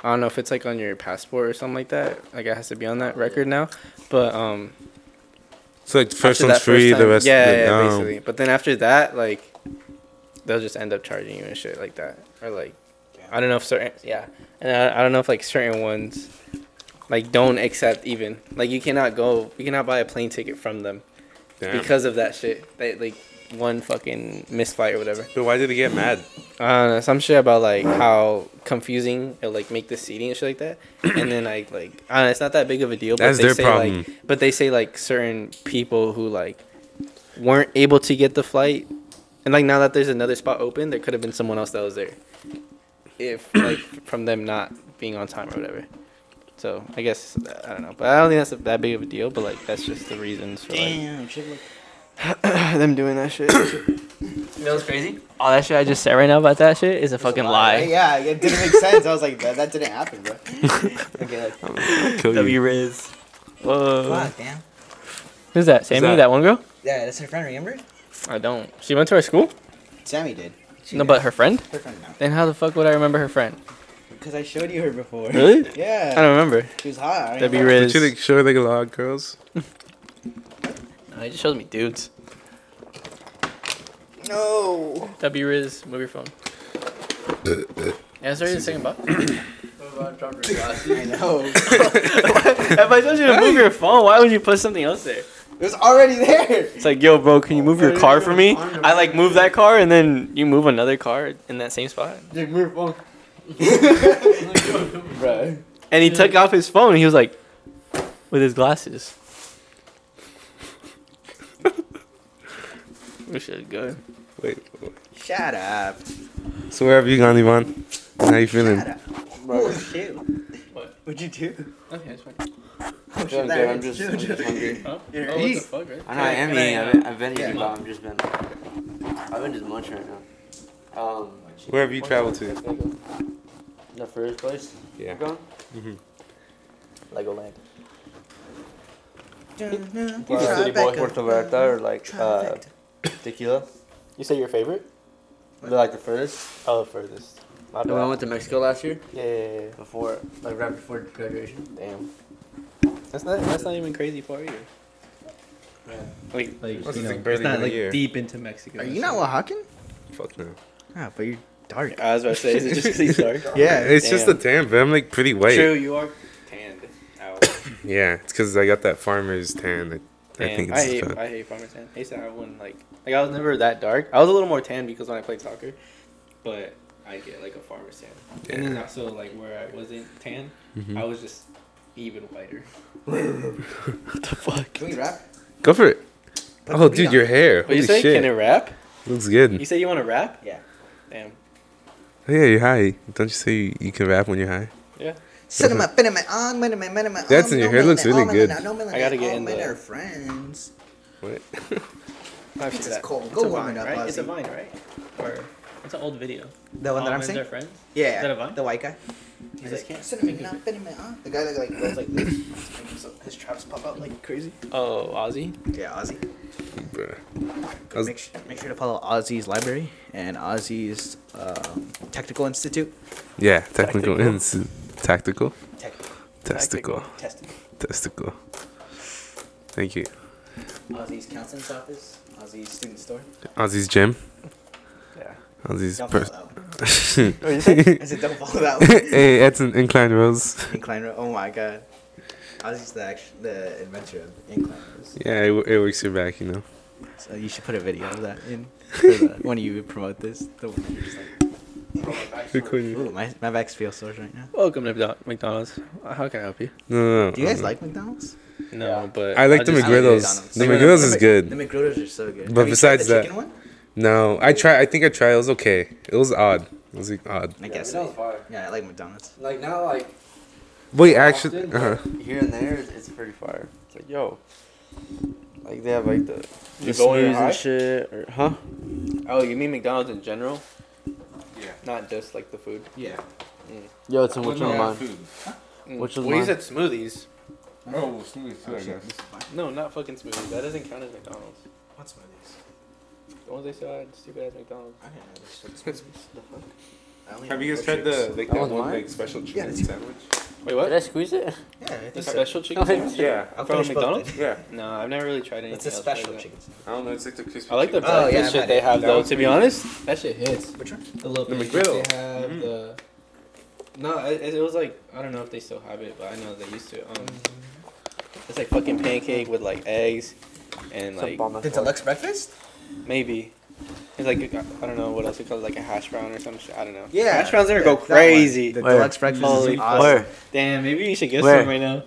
I don't know if it's like on your passport or something like that. Like it has to be on that record now. But um, So like the first one's free, the time- rest. yeah, the, yeah, um, basically. But then after that, like, they'll just end up charging you and shit like that, or like, I don't know if certain, yeah, and I, I don't know if like certain ones, like, don't accept even like you cannot go, you cannot buy a plane ticket from them damn. because of that shit. They like one fucking misflight or whatever. But why did they get mad? I don't know, some shit about like how confusing it'll like make the seating and shit like that. and then like like I don't know, it's not that big of a deal. But That's they their say problem. like but they say like certain people who like weren't able to get the flight and like now that there's another spot open, there could have been someone else that was there. If like from them not being on time or whatever. So I guess I don't know, but I don't think that's a, that big of a deal. But like that's just the reasons for Damn, shit, look. them doing that shit. You know what's crazy? All that shit I just said right now about that shit is a fucking lie. Yeah, it didn't make sense. I was like, that, that didn't happen, bro. okay, like, I'll kill you. W Riz. Whoa. Fuck, damn. Who's that? Sammy, that? that? one girl? Yeah, that's her friend. Remember? I don't. She went to our school? Sammy did. She No, did. but her friend? her friend now. Then how the fuck would I remember her friend? Because I showed you her before. Really? Yeah. I don't remember. She was hot. I W remember. Riz. Did you like show like a lot of girls? No, he just shows me dudes. No. That'd be Riz, move your phone. yeah, sorry, the second box. I know. if I told you to move your phone, why would you put something else there? It was already there. It's like, yo, bro, can you move your car for me? I like move that car and then you move another car in that same spot. Dude, move your phone. Bro. and he took off his phone. And he was like, with his glasses. we should go. Wait. Shut up. So where have you gone, Ivan? How you feeling? Shut up. Oh shit. What? What'd you do? Okay, it's fine. Oh, Feeling that. I'm hurts. just, I'm just hungry. Huh? You're oh, what the fuck, right? I know I am Can I, eating. uh, I've been, I've been yeah. eating, but I've just been. I've been just munching right now. Um, Where have you traveled to? the first place Yeah. we're going? Mhm. Legoland. Dun-dun. Well, City boy. Puerto Vallarta or like uh, tequila. You say your favorite? Like the furthest. Oh, furthest. My The one I went to Mexico last year Yeah, yeah, yeah, yeah. before, like right before graduation. Damn. That's not. That's not even crazy far either. Like, like What's you know, it's not like year? deep into Mexico. Are you not Oaxacan? Fuck no. Ah, but you're dark. I was about to say, is it just because he's dark? Yeah. It's just a tan, but I'm like pretty white. True, you are tanned out. Yeah, it's because I got that farmer's tan. I, I Damn, think I, hate fun. I hate farmer tan. I used to have one like like I was never that dark. I was a little more tan because when I played soccer, but I get like a farmer's tan. And then also like where I wasn't tan, Mhm. I was just even whiter. what the fuck? Can we rap? Go for it. Put Oh, dude, on. your hair. What you Holy say? shit. Can it rap? Looks good. You say you want to rap? Yeah. Damn. Oh, yeah, you're high. Don't you say you, you can rap when you're high? Yeah. Cinema, cinema, on, minute, minute, minute, That's in your hair, looks really good. I gotta get in the- the. friends. What? I've Pizza's seen that. cold. It's Go a warm vine, it up, right? It's a Ozzy. vine, right? Or it's an old video. The one that I'm men, saying? They're friends. Yeah. Is that a Vine? The white guy. He's like, can't. cinema, not cinema. The guy that like goes like this. so his traps pop out like crazy. Oh, Ozzy. Yeah, Ozzy. Bruh. I Make, sh- make sure to follow Ozzy's library and Ozzy's um, technical institute. Yeah, technical. Tactical. Ins- tactical. Tech Testicle. testing. Testicle. Thank you. Ozzy's counseling's office. Ozzy's student store. Ozzy's gym. Yeah. Ozzy's Don't follow pers- that one. What you say? I said don't follow that one. hey, Edson Incline Rose. Incline road. Oh my god. Ozzy's the act- the inventor of incline roads. Yeah, it, it works your back, you know. So you should put a video of that in for the, when you promote this. The one where you're just like, ooh, my my back feels sore right now. Welcome to McDonald's. How can I help you? No, no, no. Do you guys um, like McDonald's? No, but I like I'll the McGriddles. McDonald's. The McGriddles is good. The McGriddles are so good. But Have you tried besides the that- chicken one? No, I try. I think I tried. It was okay. It was odd. It was like odd. I guess. that was fire. Yeah, I like McDonald's. Like now, like Wait, actually, often, uh-huh. here and there, it's, it's pretty fire. It's like yo, like they have like the You the go in smooths high? and shit, or, huh? Oh, you mean McDonald's in general? Yeah. Not just like the food. Yeah. Yo, it's in which one of mine? Mm. Which was well, you mine? said smoothies. Oh, smooth too, I guess. No, not fucking smoothies. That doesn't count as McDonald's. What smoothies? The ones they sell at stupid ass McDonald's. I didn't know this shit smoothies. I only Have you guys tried the like That that one mine? like special chicken that's- sandwich? Wait, what? Did what? I squeeze it? Yeah, I think The so. special chicken sandwich? Yeah, I'll From finish both McDonald's? then. yeah. No, I've never really tried anything It's a else like special that. chicken. sandwich. I don't know. It's like the crispy. I like the chicken. Oh, breakfast yeah, I've shit had they it. have That though. one's To be pretty honest, that shit hits. Which one? The little The pancakes McGriddle. They have Mhm. the. No, it, it was like I don't know if they still have it, but I know they used to. Um, it's like fucking pancake with like eggs, and It's a like bomb ass The bar. deluxe breakfast? Maybe. It's like I don't know what else it called, like a hash brown or some shit. I don't know. Yeah. hash browns there that- go crazy. The Where? deluxe breakfast Holy is fuck. awesome. Where? Damn, maybe you should get Where? some right now.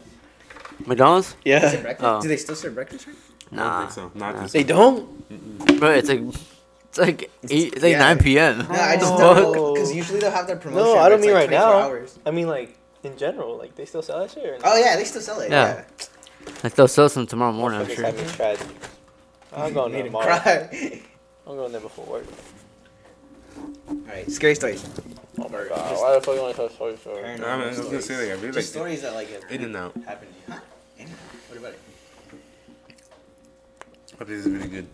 McDonald's? Is it Yeah. breakfast? Oh. Do they still serve breakfast? Right? I don't think so. Not this. They don't. Bro, it's like it's like eight, it's like yeah. nine p.m. No, I just Oh. don't know because usually they'll have their promotion. No, I don't it's mean like right now. Hours. I mean like in general, like they still sell that shit. Or Oh yeah, they still sell it. Yeah. Yeah. Like they'll sell some tomorrow morning. I'm Motherfuckers sure. Having tragedy. I'm going there Made him tomorrow. cry. I'm going there before work. All right, scary stories. Oh my god, why the fuck you want to tell story story? I, mean, I was gonna say like I really like stories that like have In and Out. happened. Huh? In and Out. What about it? But this is really good.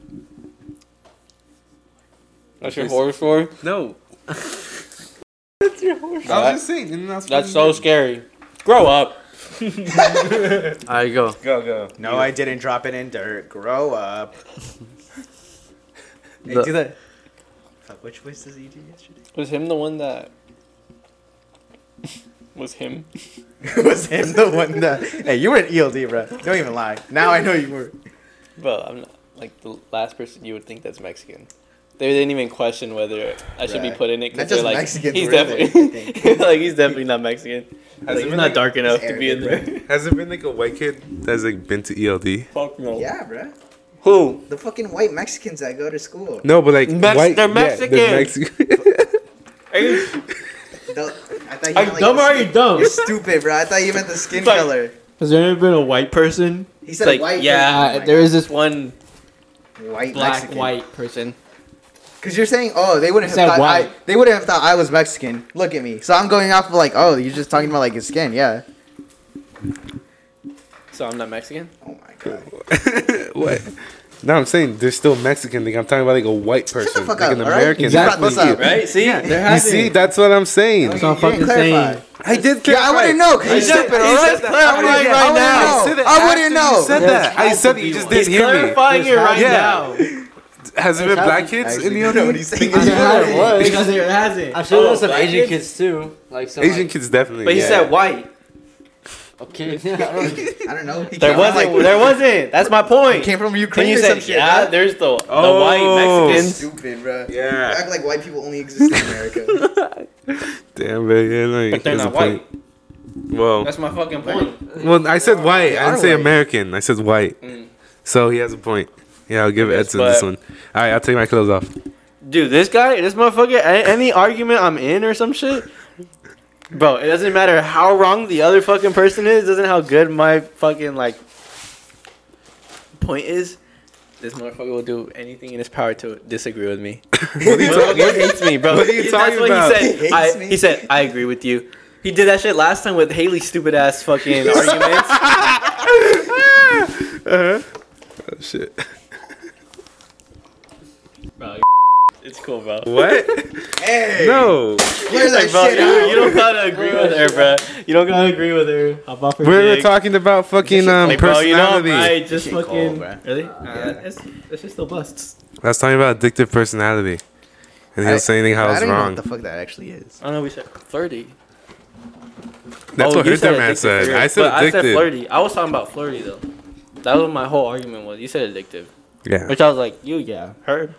That's your horror story? No, That's your horror story. I was just saying. In and Out's That's so good. scary. Grow up. Alright, go. Go go. No, I didn't drop it in dirt. Grow up. hey, The- do that. Fuck, which voice does he do yesterday? Was him the one that. Was him? was him the one that? Hey, you were an ELD, bro. Don't even lie. Now I know you were. Bro, I'm not. Like the last person you would think that's Mexican. They didn't even question whether I should be Right. put in it Not because they're just like Mexicans he's were in there, I definitely like he's definitely not Mexican. Has, Like, it he's been, not like, dark enough to be in Arabic, there. has it been like a white kid that's like been to ELD? Fuck no. Yeah, bruh. Who? The fucking white Mexicans that go to school. No, but like Mex- white. they're yeah, Mexican. Mexican. Are you, The- I thought you meant, like, dumb or are you dumb? You're stupid, bro. I thought you meant the skin Fuck. color. Has there ever been a white person? He said like, white. yeah, person. there is this one white black Mexican. white person. Because you're saying, oh, they wouldn't have said thought I, they wouldn't have thought I was Mexican. Look at me. So I'm going off of like, oh, you're just talking about like his skin. Yeah. So I'm not Mexican. Oh my god. what? No, I'm saying they're still Mexican. Like I'm talking about like a white person, fuck like up, an alright? American. Exactly. What's up? Right? See, there You has see, that's what I'm saying. That's what I'm didn't fucking clarify. saying. I did. Yeah, I wouldn't know because He you're stupid. alright? said clarifying I wouldn't- right I wouldn't know. I wouldn't know. You said that. I said it. You just didn't hear me. clarifying it right now. Has it been black kids in the you know what he's saying. Because it hasn't. was. Because it hasn't. I'm sure Oh, there's some black Asian kids too. Like some Asian like, kids definitely. But he yeah. said white. Okay. I don't I don't know. He There came from, wasn't. like- there wasn't. That's my he point. came from Then Ukraine you or said, some shit. yeah, bro. there's the, the Oh. white Mexicans. Stupid, bro. Yeah. Act like white people only exist in America. Damn, man. Yeah, no, But they're there's a not white. point. Well, That's my fucking point. well, I said white. I didn't say. American. I said white. Mm. So he has a point. Yeah, I'll give Edson this one. All right, I'll take my clothes off. Dude, this guy, this motherfucker, any argument I'm in or some shit, bro, it doesn't matter how wrong the other fucking person is, doesn't how good my fucking like point is. This motherfucker will do anything in his power to disagree with me. What are you hates me, bro. What are you That's talking what about? He said. He I, me? he said, I agree with you. He did that shit last time with Haley's stupid ass fucking arguments. uh-huh. Oh, shit. Bro, it's cool, bro. What? hey. no. Clear that Like, bro, shit you, out. you don't gotta agree with her, bro. You don't gotta agree with her. Hop off her We're dick. talking about fucking um, Like, bro, you know, I'm personality. right, just Shit cold, fucking. really? Uh, it's, it's just still busts. I was talking about addictive personality. And he was saying how I I was don't even know wrong. what the fuck that actually is. I don't know. We said flirty. That's Oh, what you her said dumb said. I said But I said flirty. I was talking about flirty though. That was what my whole argument was. You said addictive, Yeah. which I was like, you yeah, her,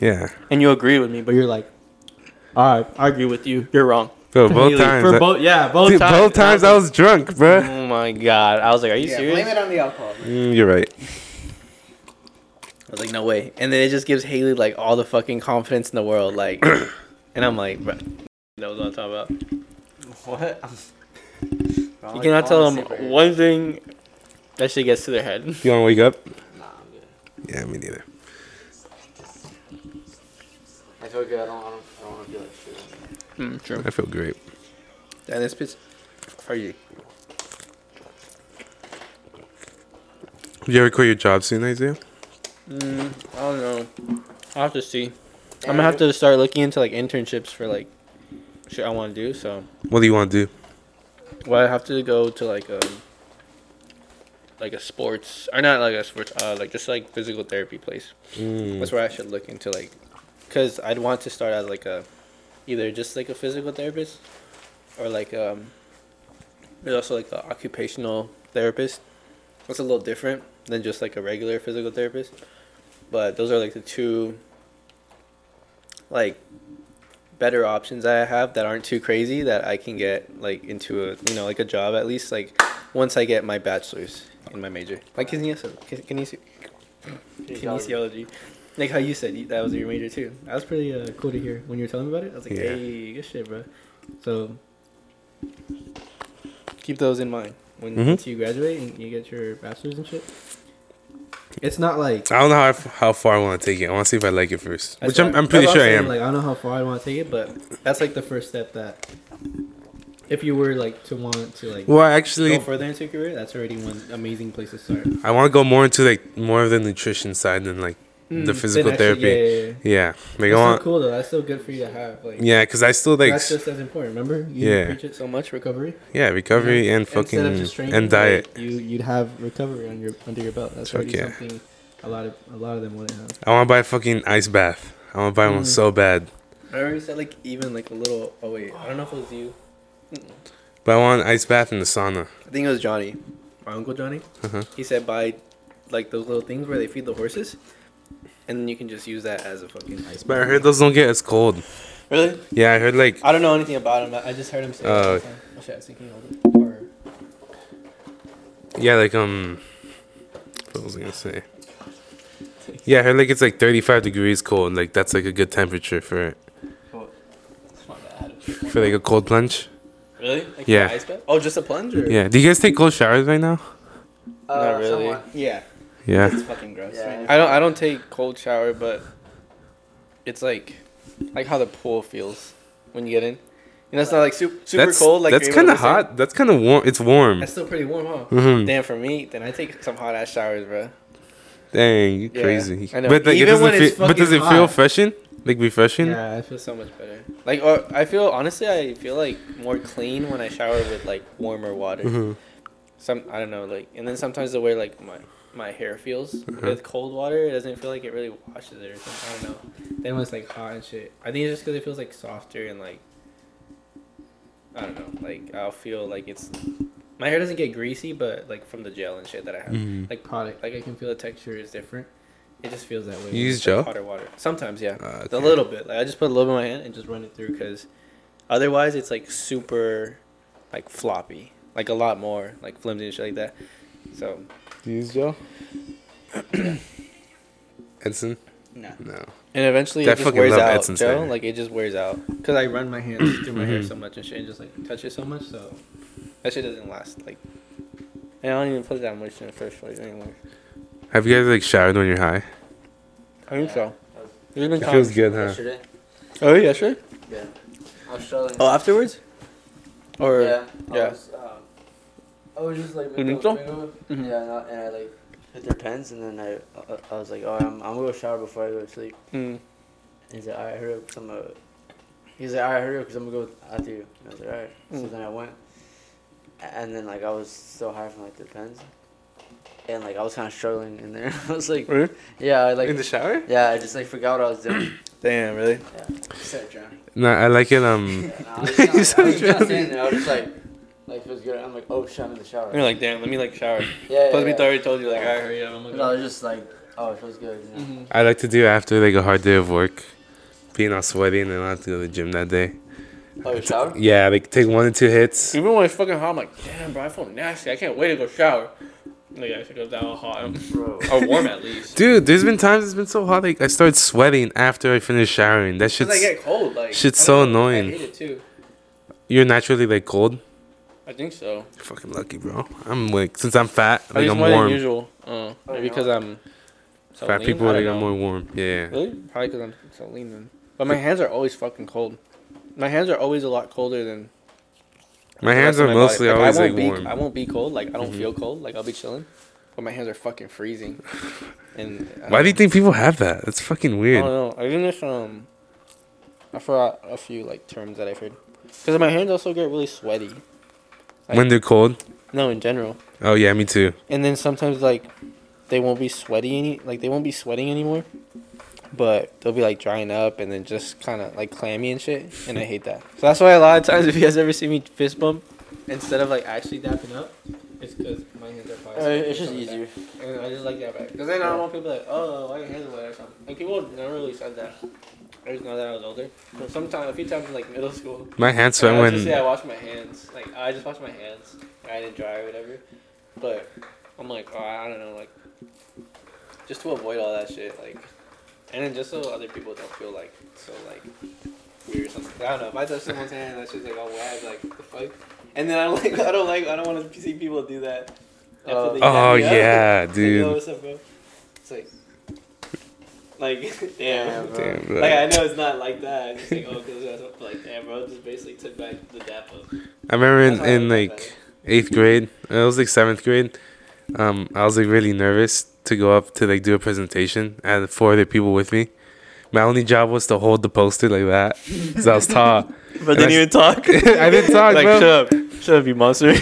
Yeah. and you agree with me, but you're like, all right, I agree with you. You're wrong. Bro, both Haley, times. For I- both, yeah, both Dude, times. both times I was drunk, bro. Oh my god! I was like, are you serious? Blame it on the alcohol. Mm, you're right. I was like, no way. And then it just gives Haley like all the fucking confidence in the world, like, and I'm like, bro, knows what I'm talking about. What? You cannot tell them one thing that shit gets to their head. You want to wake up? Nah, I'm good. Yeah, me neither. I feel good. I don't. I don't, I don't want to feel like shit. Mm, true. I feel great. And this bitch, are you? Did you ever quit your job soon, Isaiah? Mm, I don't know. I'll have to see. I'm gonna have to start looking into like internships for like shit I want to do. So, What do you want to do? well, I have to go to like um like a sports or not like a sports uh like just like physical therapy place. Mm. That's where I should look into like, cause I'd want to start as like a, either just like a physical therapist, or like um. There's also like an occupational therapist. That's a little different than just like a regular physical therapist, but those are like the two. Like, better options I have that aren't too crazy that I can get like into a you know like a job at least like once I get my bachelor's in my major like kinesi- kinesi- kinesiology. Like how you said that was your major too. That was pretty uh, cool to hear when you were telling me about it. I was like, Yeah. hey, good shit, bro. So keep those in mind when Mhm. once you graduate and you get your bachelor's and shit. It's not like I don't know how, how far I want to take it. I want to see if I like it first. Which I'm, I'm pretty sure I am. Like I don't know how far I want to take it, but that's like the first step that if you were like to want to like Well, actually go further into your career, that's already one amazing place to start. I want to go more into like more of the nutrition side than like the Mm, physical actually- therapy. Yeah, yeah, yeah. Yeah, like That's I still want. cool though. That's still good for you to have. Like Yeah, because I still like that's just as important. Remember, you Yeah. preach it so much recovery yeah recovery and Instead of fucking just training, and diet. like, you you'd have recovery on your under your belt. That's Fuck already yeah. something a lot of a lot of them wouldn't have. I want to buy a fucking ice bath. I want to buy one Mm. so bad. I already said like even like a little. Oh wait, I don't know if it was you. But I want an ice bath in the sauna. I think it was Johnny, my uncle Johnny. Uh-huh. He said buy like those little things where they feed the horses, and then you can just use that as a fucking ice. Bath. But I bath. heard those don't get as cold. Really? Yeah, I heard like I don't know anything about him. I I just heard him say. it Oh, all the time. Shit! I was thinking of. Or yeah, like um, what was I gonna say? Yeah, I heard like it's like 35 degrees cold. Like that's like a good temperature for it. not for like a cold plunge. Really? Like Yeah. Ice bath? Oh, just a plunge or? Yeah. Do you guys take cold showers right now? Not really. somewhat. Yeah. Yeah. It's fucking gross. Yeah. Right. I don't. I don't take cold shower, but it's like, like how the pool feels when you get in. You know, it's not like super super that's cold. Like that's kind of to say- hot. That's kind of warm. It's warm. That's still pretty warm, huh? hmm Damn, for me, then I take some hot ass showers, bro. Dang, you Yeah, crazy. I know. But like, it Even doesn't when it's feel, but does it fucking feel hot. freshen? Like refreshing? Yeah, I feel so much better. Like, or I feel honestly, I feel like more clean when I shower with like warmer water. Mhm. Some I don't know, like, and then sometimes the way like my my hair feels Uh-huh. with cold water, it doesn't feel like it really washes it or something. I don't know. Then when it's like hot and shit, I think it's just because it feels like softer and like I don't know, like I'll feel like it's my hair doesn't get greasy, but like from the gel and shit that I have, Mhm. like product, like I can feel the texture is different. It just feels that way. You use it's, like, gel? Hotter water. Sometimes, yeah. Uh, A little bit. Like I just put a little bit in my hand and just run it through because otherwise it's like super like floppy. Like a lot more like flimsy and shit like that. So Do you use gel? Edson? No. No. and eventually I it just wears love out. Edson's Joe, hair. like it just wears out because I run my hands through my hair Mhm. so much and shit and just like touch it so much. So that shit doesn't last. Like and I don't even put that much in the first place anymore. Have you guys like showered when you're high? I think so. There's been It feels good, huh? Yesterday. Oh yeah, sure. Yeah. I was struggling. Oh, afterwards. Or yeah. I yeah. Was, um, I was just like. You think so? the finger- Mhm. Yeah, and I, and I like hit their pens, and then I, I, I was like, oh, I'm, I'm gonna go shower before I go to sleep. Mm. And he's like, alright, hurry up, cause I'm gonna. He's like, alright, hurry up, cause I'm gonna go after you. And I was like, alright. So Mm. then I went, and then like I was so high from like the pens, and like I was kind of struggling in there. I was like, Really? yeah, I like, In the shower? yeah, I just like forgot what I was doing. Damn, really? Start drowning. No, I like it. Um, And I was just, I was just standing there. I was just like, like feels good. I'm like, oh shit, I'm in the shower. You're like, damn. Let me like shower. yeah, Plus, yeah, me yeah. already told you like, alright, hurry up. I'm But gonna I was just like, oh, it feels good. You know? Mhm. I like to do after like a hard day of work, being all sweaty and then I have to go to the gym that day. Oh, you shower? Yeah, like take one or two hits. Even when it's fucking hot, I'm like, damn, bro, I feel nasty. I can't wait to go shower. Like, I should go down hot Bro. or warm at least. Dude, there's been times it's been so hot like I start sweating after I finish showering. That Cause shit's I get cold. Like, shit's so know, annoying. I hate it too. you're naturally like cold. I think so. You're fucking lucky, bro. I'm like since I'm fat, I like I'm more than warm. usual. Uh, Oh, maybe because? I'm so Fat lean? people I like don't are know. more warm. Yeah. Really? Probably because I'm so lean then. But my hands are always fucking cold. My hands are always a lot colder than. My hands are my mostly body. always I like won't be, warm. I won't be cold. Like I don't Mhm. feel cold. Like I'll be chilling, but my hands are fucking freezing. And Why do you think people have that? That's fucking weird. I don't know. I think there's um. I forgot a few like terms that I've heard. Because my hands also get really sweaty. Like, when they're cold. no, in general. Oh yeah, me too. And then sometimes like, they won't be sweaty any like they won't be sweating anymore, but they'll be like drying up and then just kind of like clammy and shit. And I hate that. So that's why a lot of times if you guys ever see me fist bump, instead of like actually dapping up, it's because my hands are probably. Uh, it's just something like easier. that. And I just like that back. Because then I don't want people like, oh, why your hands are wet or something. Like people never really said that. I just know that I was older. But sometimes, a few times in like middle school, My hands like, sweat I when just say I wash my hands. Like I just wash my hands. I didn't dry or whatever. But I'm like, oh, I don't know, like just to avoid all that shit, like, and then just so other people don't feel like so like weird or something. I don't know. If I touch someone's hand, that just like all wet, like the fuck. And then I don't like, I don't like, I don't want to see people do that. after Oh. they Oh up. yeah, Like, yo, dude. what's up, bro? It's like, like, damn. Damn, bro. Damn, bro. Like I know it's not like that. It's just like oh, cause that's what- like damn, bro, just basically took back the dap up. I remember in, That's I in like like eighth grade, it was like seventh grade. Um, I was like really nervous to go up to like do a presentation. and had four other people with me. My only job was to hold the poster like that, cause I was tall. But didn't even talk. I didn't talk, like bro. shut up, shut up, you monster.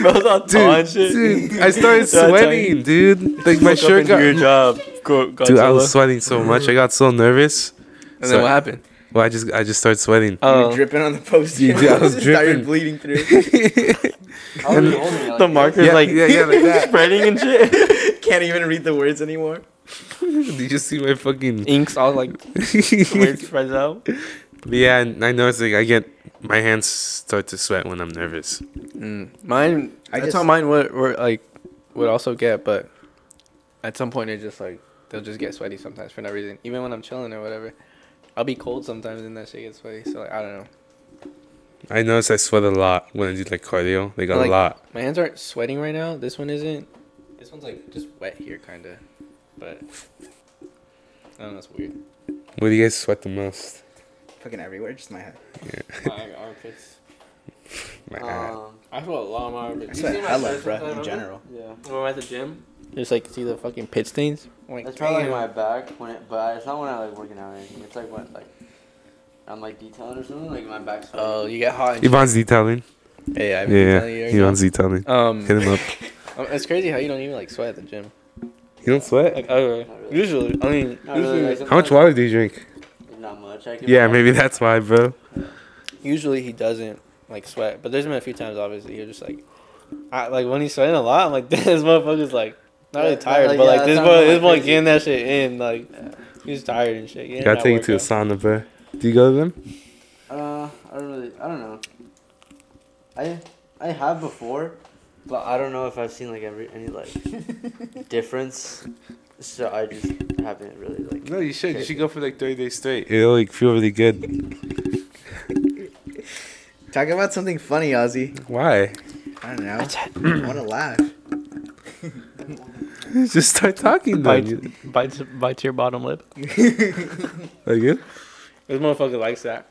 Bro's all tall and Dude, shit. dude, I started Yeah, I tell sweating, dude. Like my Woke shirt got. your job. Go, Dude, I was sweating so much. I got so nervous. and so- then what happened? Well, I just I just started sweating. Oh, dripping on the poster. You did- I was dripping. Started bleeding through. How was you holding it like the this? marker's Yeah, like yeah, yeah, like that. spreading and shit. Can't even read the words anymore. Did you see my fucking? Inks all like where it spreads out. yeah, and I know it's like I get my hands start to sweat when I'm nervous. Mm. Mine, I that's just- how mine would, would like would also get, but at some point it just like they'll just get sweaty sometimes for no reason. Even when I'm chilling or whatever, I'll be cold sometimes and that shit gets sweaty. So like I don't know. I notice I sweat a lot when I do like cardio. They got like a Like- lot. My hands aren't sweating right now. This one isn't. This one's like just wet here, kind of. But I don't know. It's weird. Where do you guys sweat the most? Fucking everywhere, just my head. Yeah. my armpits. My ass. Um, I sweat a lot of my I armpits. sweat hella, bro, in remember? general. yeah. When I'm at the gym, just like see the fucking pit stains. I'm like, That's probably damn. my back when it, but it's not when I like working out or anything. It's like when like I'm like detailing or something. Like my back's. sweaty. Oh, you get hot. And Yvonne's detailing. Hey, I've Yeah, been yeah. telling you. Yvonne's detailing. Um, Hit him up. um, it's crazy how you don't even like sweat at the gym. You don't sweat? Like, okay. Really. Usually, I mean, Not really, like, How much water do you drink? Not much. I can Yeah, maybe that's why, bro. usually he doesn't like sweat. But there's been a few times, obviously, you're just like, I, like when he's sweating a lot, I'm like, this motherfucker's like not really Yeah, tired, like, but yeah, like that this boy, this boy getting that shit in, like Yeah. he's tired and shit. getting Gotta take you to a sauna, bro. Do you go to them? Uh, I don't really. I don't know. I I have before, but I don't know if I've seen like every any like difference. So I just haven't really like. No, you should. You should go for like 30 days straight. It'll like feel really good. Talk about something funny, Ozzy. Why? I don't know. I want to laugh. Just start talking Bite, then. bite, bite to your bottom lip. Like it? This motherfucker likes that.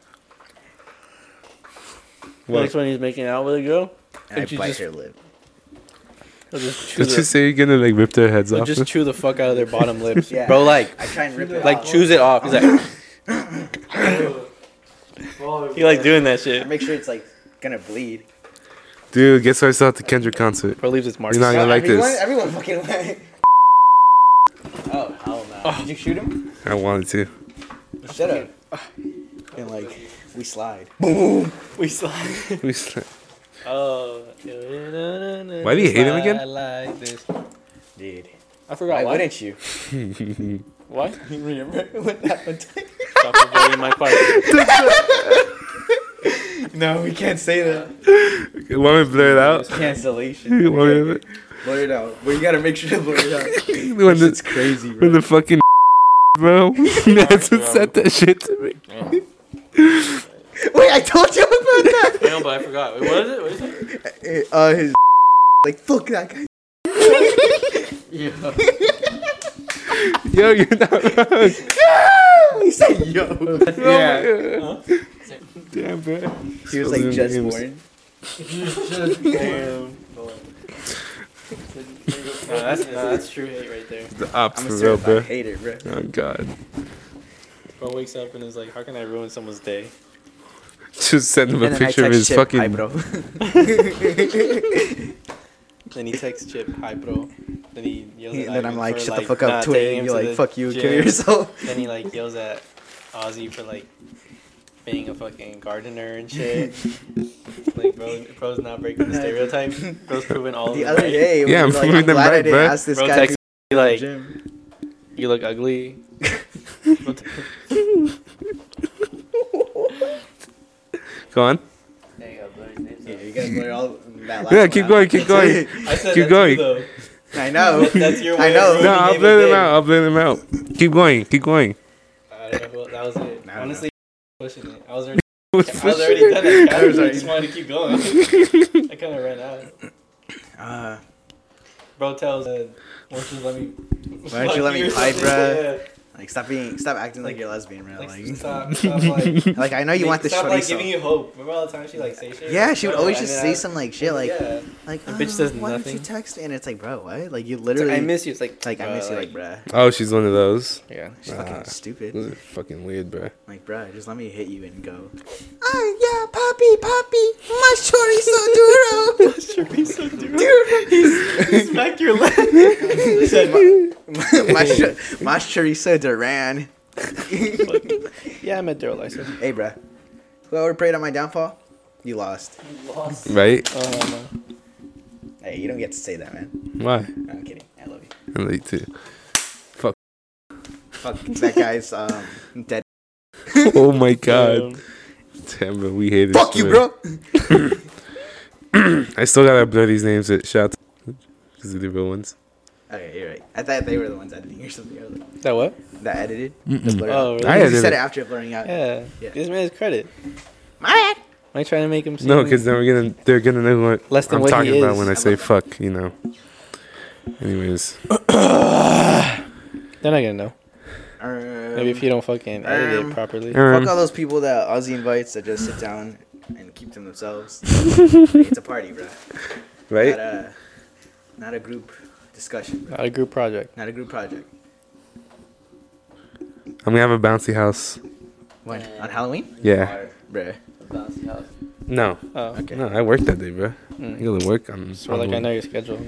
What? Next when he's making out with a girl, And I Did bite just- her lip. he'll just chew, Did you say you're gonna like rip their heads he'll off? just chew the fuck out of their bottom lips, Yeah. bro. Like, I try and rip it like off. chews it off. He's like, he like doing that I shit. make sure it's like gonna bleed. Dude, guess what I saw at the Kendrick concert? Bro leaves his mark. You're not gonna like everyone, this. Everyone fucking like. oh hell no! Did you shoot him? I wanted to. Shut up. And like we slide. Boom. We slide. We sl- Oh. Why do you hate him again? I like this. Dude. I forgot Why why. wouldn't you? Why? Remember when that one time? Stop avoiding my part. No, we can't say that. Want me blur it out? It's cancellation. Want me to- Blur it out. But you gotta make sure to blur it out. when It's the crazy, when bro. the fucking bro that's what said that shit to me. Wait, I told you about that. I know, but I forgot. Wait, what is it? What is it? Uh, his like fuck that guy. Yo, you're not wrong. He said yo. Yeah. Damn, bro. He was like just born. Damn. No, that's, no, that's true hate right there. The ops I'm a for real, bro. hater, bro. Oh god. Bro wakes up and is like, how can I ruin someone's day? Just send him a And then I picture of text his Chip, fucking. Hi, bro. Then he texts Chip, hi bro. Then he yells at then I'm like, for, shut the fuck up, taking Twig. him You're to like, the fuck you, kill gym. yourself. Then he like yells at Ozzy for like being a fucking gardener and shit. like bro, bro's not breaking the stereotype. Bro's proving all of The it other right. day, Yeah, I'm like, proving I'm them glad I right, didn't bro. ask this Bro guy texts me like, gym. You look ugly. Go on. There you go, blur his name. Yeah, you guys blur all that last Yeah, keep going, keep going. I said Keep going. Too. I know. That's your I know. No, I'll his blur them out. I'll blur them out. Keep going. Keep going. I don't that was it. Nah, Honestly, pushing it. I was already, I was already done. I That was I just wanted to keep going. I kind of ran out. Uh, Bro tells, uh, why don't you let me? Why don't you let me pipe, bruh? Yeah. like, stop being, stop acting like you're lesbian, bro. Like, Like, stop, stop, like, like I know you want this stop, shorty. like, giving you hope. Remember all the time she like say shit? yeah, she would always just say I- some like shit, like, yeah. like, The bitch "Oh, says why don't nothing. you text? And it's like, bro, what? Like, you It's literally, like, I miss you. It's like, like, I miss you, like, bruh. Oh, she's one of those. Yeah. She's Ah. fucking stupid. Those are fucking weird, bro. Like, bruh, just let me hit you and go. Oh yeah, poppy, poppy, my chorizo duro. Maschori so duro. Dude, Smack your leg. he said, my, my, ch- my chorizo Duran. yeah, I'm at Daryl license. Hey, bruh, whoever prayed on my downfall, you lost. You Lost. Right? Oh no. Hey, you don't get to say that, man. Why? I'm kidding. I love you. I'm late too. Fuck Fuck that guy's um dead. oh my god. Damn, bro, we hate it. Fuck you, bro. I still gotta blur these names. At shout because they're the real ones. Okay, you're right. I thought they were the ones editing or something. I like, That what? that edited. Mm-mm. The blur Oh, out. really? I Because edited you said it. it after blurring out. Yeah. Yeah. This man is credit. My bad. Am I trying to make him seem No, because then we're gonna they're gonna know what Less than I'm what he talking about when I say fuck. You know. Anyways, they're not gonna know. Um, Maybe if you don't fucking edit um, it properly. um, Fuck all those people that Ozzy invites that just sit down and keep to themselves. it's a party, bro. right? Not a, not a group discussion. Bro. Not a group project. Not a group project. I'm gonna have a bouncy house. When? On Halloween? Yeah. Bruh. Bouncy house. No. Oh, Okay. No, I work that day, bro. I Mm. go to work on. So like I know your schedule.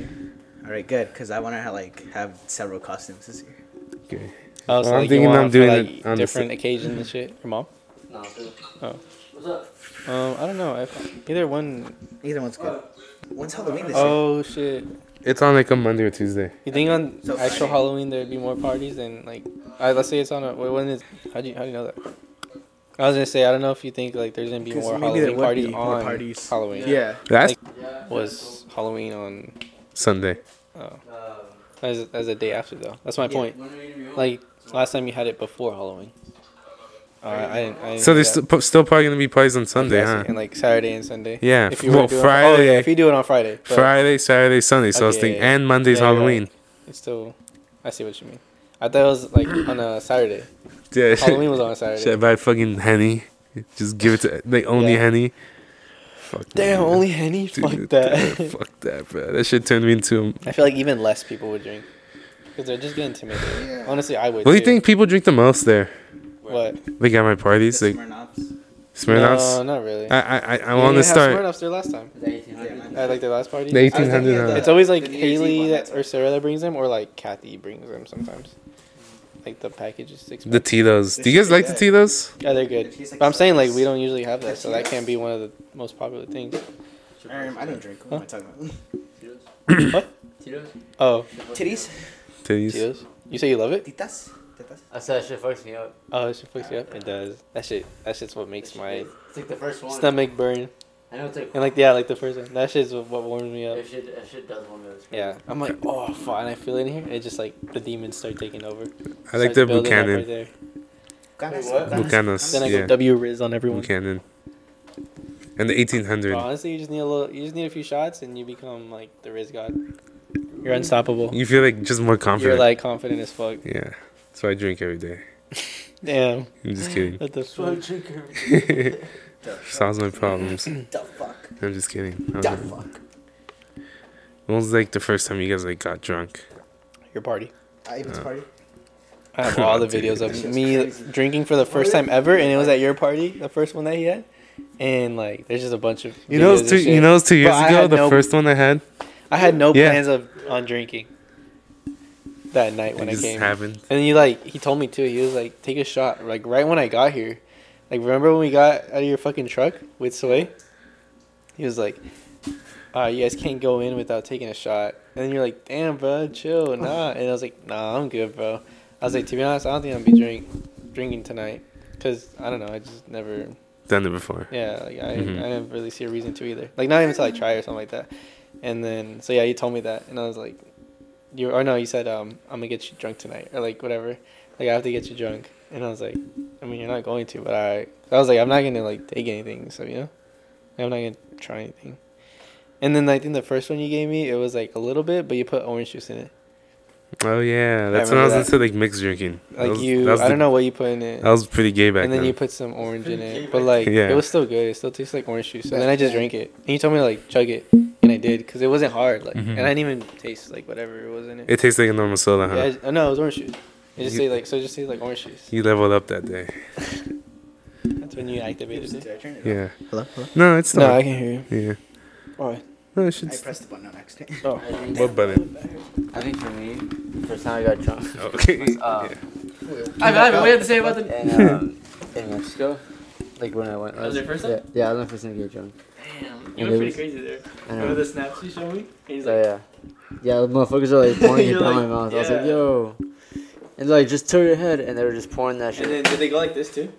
All right, good. Because I want to like have several costumes this year. Okay. Oh, so Well, I'm thinking I'm doing like, it on different occasions and shit. Your mom? No, dude. Oh. What's up? Um, I don't know. If either one. Either one's good. When's Halloween this year? Oh shit! It's on like a Monday or Tuesday. You think on So actual Friday. Halloween there'd be more parties than like? Uh, let's say it's on a. Wait, when is? How do you how do you know that? I was gonna say I don't know if you think like there's gonna be more Halloween parties be more on parties. Halloween. Yeah. That's Yeah. Was Halloween on? Sunday. Oh, as as a day after though. That's my Yeah. point. when are you gonna be home? Like last time you had it before Halloween. Oh, I, I didn't. I didn't So there's that. still probably gonna be plays on Sunday, huh? And like Saturday and Sunday. Yeah. If you well, Friday, Oh yeah, if you do it on Friday. Friday, Saturday, Sunday. So I was Okay, thinking, yeah, and Monday's Yeah, right. Halloween. It's still. I see what you mean. I thought it was like on a Saturday. Yeah. Halloween was on a Should I Saturday. buy fucking henny? Just give it to like only Yeah. henny. Fuck Damn, man. only Henny. Dude, Fuck that. dude, fuck that, bro. That shit turned me into. I feel like even less people would drink because they're just getting intimidated. Honestly, I would. What do you think people drink the most there? What? Like at my parties, The like Smirnoffs. Smirnoffs. No, not really. I I I, I Yeah, want to start Smirnoffs there last time. The 1800s. At like the last party. the eighteen hundred. thinking of huh? the- It's always like The New Year's Eve Haley that, or Sarah that brings them, or like Kathy brings them sometimes. Like the package is six. The bucks. Tito's. Do you guys should be like the good. Tito's? yeah, they're good. like But I'm saying like we don't usually have that, so that can't be one of the most popular things. Um, I don't drink. What am I talking about? Tito's? Tito's? Oh, Titties? Titties. Cheetos. You say you love it? Titas? Titas? I said that shit fucks me up. Oh, it should fix you up. It does. That shit. That shit's what makes my It's like the first one. stomach burn. I know it's like. And like yeah, like the first one. That shit's what, what warms me up. That shit, that shit does warm me up. Yeah, I'm like, oh, fuck, and I feel it in here. And it just like the demons start taking over. I like Starts the building up Buchanan. Right there. Ganas? what? Ganas? Then I Yeah. W Riz on everyone. Buchanan. And the eighteen hundred. Bro, honestly, you just need a little. You just need a few shots, and you become like the Riz god. You're unstoppable. You feel like just more confident. You're like confident as fuck. yeah. So I drink every day. Damn. I'm just kidding. What the fuck? Solves my problems. The fuck? I'm just kidding. I The don't know. fuck? When was like the first time you guys like got drunk? Your party. I Ivan's oh. party? I have all the videos of shit's me drinking for the first time ever, and it was at your party, the first one that he had. And like, there's just a bunch of. You know, it videos was and two. shit. You know, it was two years But I ago. had The no- first one I had. I had no Yeah. plans of on drinking that night when it I just came. happened. And he like he told me too. He was like, "Take a shot." Like right when I got here, like remember when we got out of your fucking truck with Sway? He was like, "Uh, you guys can't go in without taking a shot." And then you're like, "Damn, bro, chill, nah." And I was like, "Nah, I'm good, bro." I was like, "To be honest, I don't think I'm gonna be drink drinking tonight, cause I don't know. I just never, Done it before. yeah, like I Mhm. I didn't really see a reason to either. Like not even until I try or something like that." And then so yeah, he told me that, and I was like, "You or no?" You said, "Um, I'm gonna get you drunk tonight, or like whatever." Like I have to get you drunk, and I was like, "I mean, you're not going to, but I." I was like, "I'm not gonna like take anything, so you know, I'm not gonna try anything." And then I think the first one you gave me, it was like a little bit, but you put orange juice in it. Oh yeah, that's when I was remember into like mixed drinking. Like was- you, I the- don't know what you put in it. That was pretty gay back then. and then then. you put some orange in it, but like Yeah. it was still good. It still tastes like orange juice. And then I just drank it. And you told me to like chug it, and I did because it wasn't hard. Like, Mhm. and I didn't even taste like whatever it was in it. it tastes like a normal soda, huh? Yeah, I oh, no, it was orange juice. It just You- say like so. It just say like orange juice. You leveled up that day. That's when you activated it. Did it? Yeah. Hello? Hello? No, it's No, not. I can hear you. Yeah. Why? No, it I should. pressed the button on accident. Oh, What button? I think for me, the first time I got drunk. Okay. was, uh, Ivan, Ivan, what do have to say about the? in, um, in Mexico. Like when I went. That was your first time? Yeah, yeah, I was my first time to get drunk. Damn, you went pretty crazy there. I know. the snaps you showed me? He's So yeah. Yeah, the motherfuckers are like pouring it You're down like, my mouth. I was like, yeah. yo. And like, just turn your head, and they were just pouring that shit. And then did they go like this too?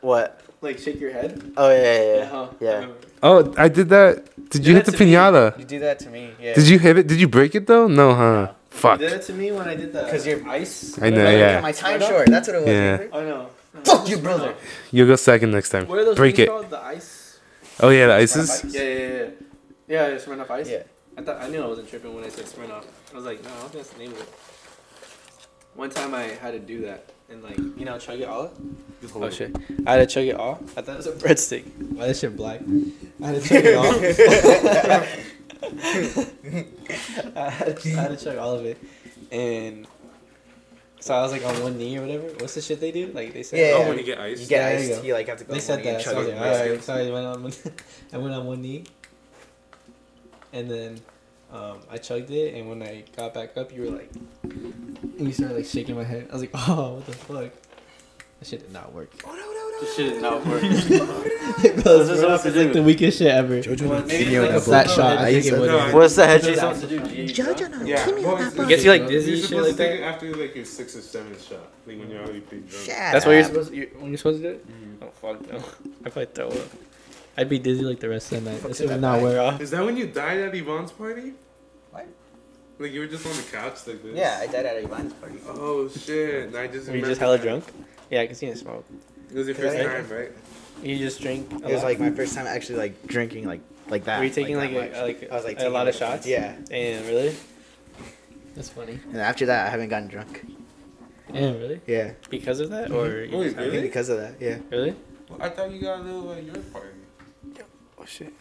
what? Like shake your head? Oh yeah, yeah, yeah. Uh-huh. Yeah. Oh, I did that. Did you Yeah, hit the to me. pinata? You do that to me. Yeah. Did you hit it? Did you break it though? No, huh? Fuck. You did it to me when I did the 'Cause you're- ice. I know, whatever. yeah. My time short. That's what it was. Yeah. remember? Oh no. Fuck you, brother. You'll go second next time. What are those Break it. called? The ice. Oh yeah, the ice is. Ice? Yeah, yeah, yeah. Yeah, yeah Smirnoff Ice. Yeah. I thought I knew I wasn't tripping when I said Smirnoff. I was like, no, I don't think that's the name of it. One time I had to do that and like you know chug it all. Oh shit! I had to chug it all. I thought it was a breadstick. Why this shit black? I had to chug it all. I, had to, I had to chug all of it, and so I was like on one knee or whatever. What's the shit they do? Like they said. Yeah, Oh, yeah. when you get ice. You get Yeah, there you iced. go. You like have to go. They on said one knee that. So I was it like, alright. So I went on. One, I went on one knee, and then um, I chugged it. And when I got back up, you were like, and you started like shaking my head. I was like, oh, what the fuck? That shit did not work. Oh This shit is not working. Bro, What's this this supposed to is like the weakest shit ever. Video like of a flat blood. shot. I think Ice it would. No, What's the head cheese supposed to do? Yeah, well, it's- It gets you, like, you're dizzy, shit like take that? it after like your sixth or seventh shot, like when you're already pretty drunk. Shut That's what you're supposed to, you when you're supposed to do it? Oh, fuck no. I'd probably throw up. I'd be dizzy like the rest of the night. This would not wear off. Is that when you died at Ivan's party? What? Like you were just on the couch like this. Yeah, I died at Ivan's party. Oh shit! I just. Were you just hella drunk? Yeah, because you didn't smoke. It was your first time, right? You just drink. a It was lot? like my first time actually like drinking like like that. Were you taking like, that a, like, I was like a lot of like, shots? Yeah, Damn, really? That's funny. and after that I haven't gotten drunk. Damn, really? Yeah, Because of that, or you Oh, just really? I think haven't- because of that. Yeah. really? Well, I thought you got a little at your party. Oh shit.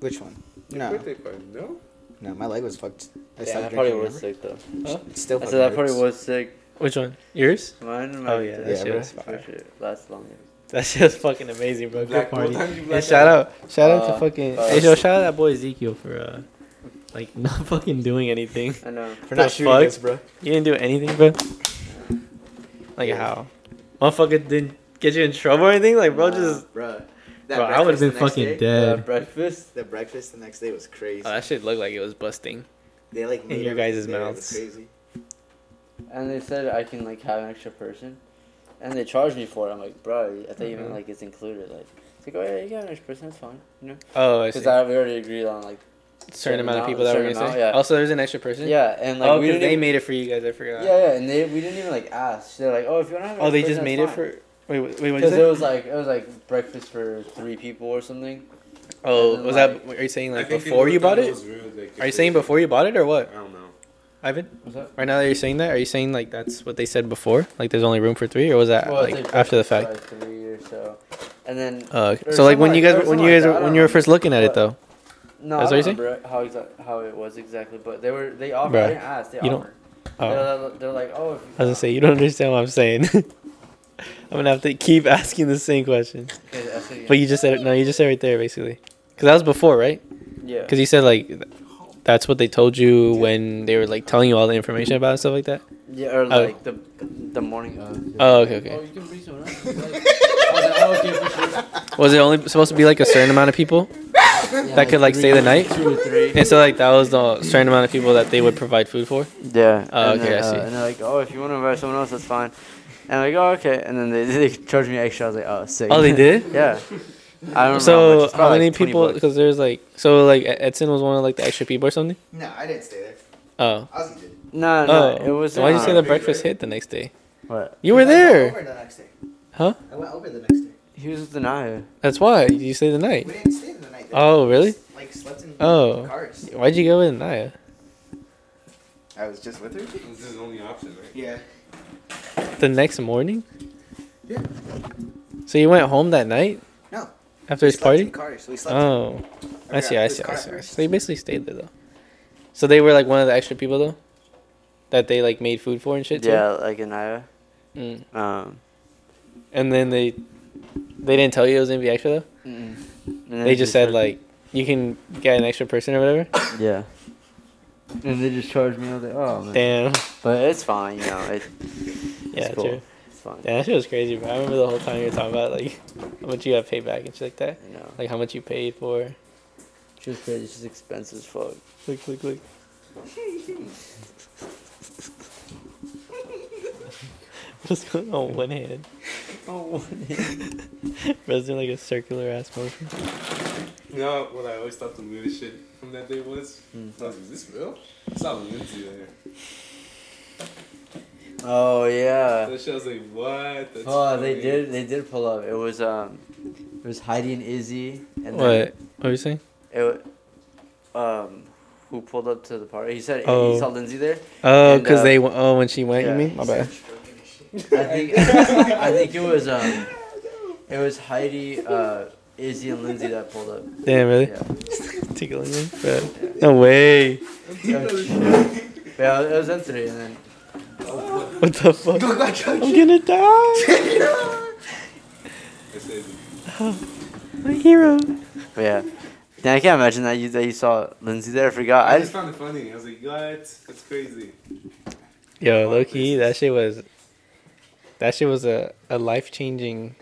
Which one? Your No, birthday party. No. No, my leg was fucked. I Yeah, stopped that party was sick though. remember? It's still I fucking said that party hurts. was sick. Which one? Yours? Mine. Oh, yeah, that Yeah, shit was fire. Last longer. That shit was fucking amazing, bro. Good Black- party. what time you And blacked shout out, shout out Uh, to fucking. uh, hey, yo, shout out that boy Ezekiel for uh, like not fucking doing anything. I know. For The not shooting fuck? us, bro. You didn't do anything, bro. Like how? Motherfucker didn't get you in trouble or anything? Like, bro, Nah, just. bro. Bro, I would have been fucking dead. Uh, breakfast. The breakfast the next day was crazy. Oh, that shit looked like it was busting. they like in your guys' there. It mouths. Crazy. And they said I can like have an extra person, and they charged me for it. I'm like, bro, I thought you meant Mhm. like it's included. Like, it's like, oh yeah, you got an extra person, that's fine. You know, Oh, I see. because we already agreed on like, certain amount of people that were certain gonna amount, say. yeah. Also, there's an extra person. yeah, and like oh, we didn't they even, made it for you guys. I forgot. yeah, yeah, and they we didn't even like ask. They're like, oh, if you don't have. an Oh, they extra just made it fine. for. Wait, wait, wait what Because it it? was like it was like breakfast for three people or something. Oh, was like- that? Are you saying like before you bought it? was real, like, Are you saying before you bought it or what, I don't know. Ivan? Was that? Right now that you're saying that, are you saying like that's what they said before? Like there's only room for three, or was that Well, it's, like after the fact? Like three or so, and then Uh, so like when something you guys when you like guys that, I when you were first looking at it though. no, That's I what don't you're remember how exact how it was exactly, but they were they offered. Bruh, I didn't ask. They you don't- Oh. They're, they're like, oh, if you, I was gonna say you don't understand what I'm saying. I'm gonna have to keep asking the same question. Yeah, I said, But you just said it. No, you just said it right there basically. Because that was before, right? yeah. Because you said like that's what they told you when they were like telling you all the information about and stuff like that. Yeah, or Oh. like the the morning of. Oh, okay, okay. Oh, you can bring someone else. I was like, oh, okay, for sure. Was it only supposed to be like a certain amount of people that could like stay the night? Two or three. And so like that was the certain amount of people that they would provide food for. Yeah. Oh, okay, then, I see. Uh, and they're like, oh, if you want to invite someone else, that's fine. And I'm like, oh, okay. And then they, they charged me extra. I was like, oh, sick. Oh, they did. yeah. I don't know. So It's how many like people? Because there's like so like Edson was one of like the extra people or something. No, I didn't stay there. Oh. Ozzy did. No, no, Oh. it was. Why'd you uh, say the breakfast hit the next day? What? You were I went there. over the next day. Huh? I went over the next day. He was with the Naya. That's why you stayed the night. We didn't stay the night. There. Oh, really? Like slept in Oh. cars. Why'd you go with Naya? I was just with her. This is the only option, right? Yeah. The next morning? Yeah. So you went home that night No. after we his slept party? In cars. We slept. Oh, I I see, I this see, I see. I see. So you basically stayed there though. So they were like one of the extra people though, that they like made food for and shit too. Yeah, like a Naya. Mm. Um. And then they, they didn't tell you it was gonna be extra though. and then They just said like, you can get an extra person or whatever. Yeah. And they just charged me. I was like, oh man. Damn. But it's fine, you know. It, Yeah, cool. true. it's fine. Damn, that shit was crazy, bro. I remember the whole time you were talking about like how much you got paid back and shit like that. You know, Like how much you paid for. she was crazy. She's expensive as fuck. Look, look, look. Just going on one hand. Oh, Bro's doing like a circular ass motion. You know what I always thought the weirdest shit from that day was? Hmm. I was like, is this real? It's not Lindsay there. oh yeah. That shit I was like, what? That's Oh, they did. They did pull up. It was um, it was Heidi and Izzy, and What? then What are you saying? it, um, who pulled up to the party? He said Oh. he saw Lindsay there. Oh, And, because uh, they went. Oh, when she went, yeah. you mean? My bad. I think I think it was um, it was Heidi, uh, Izzy, and Lindsay that pulled up. Damn, really? Yeah. Tickling me? Bro. No way. Yeah, it was them three, and then What the fuck? I'm gonna die. I said, My hero. but yeah. Then I can't imagine that you that you saw Lindsay there. I forgot. I I just found it funny. I was like, what? That's crazy. Yo, low key, that shit was. That shit was a, a life changing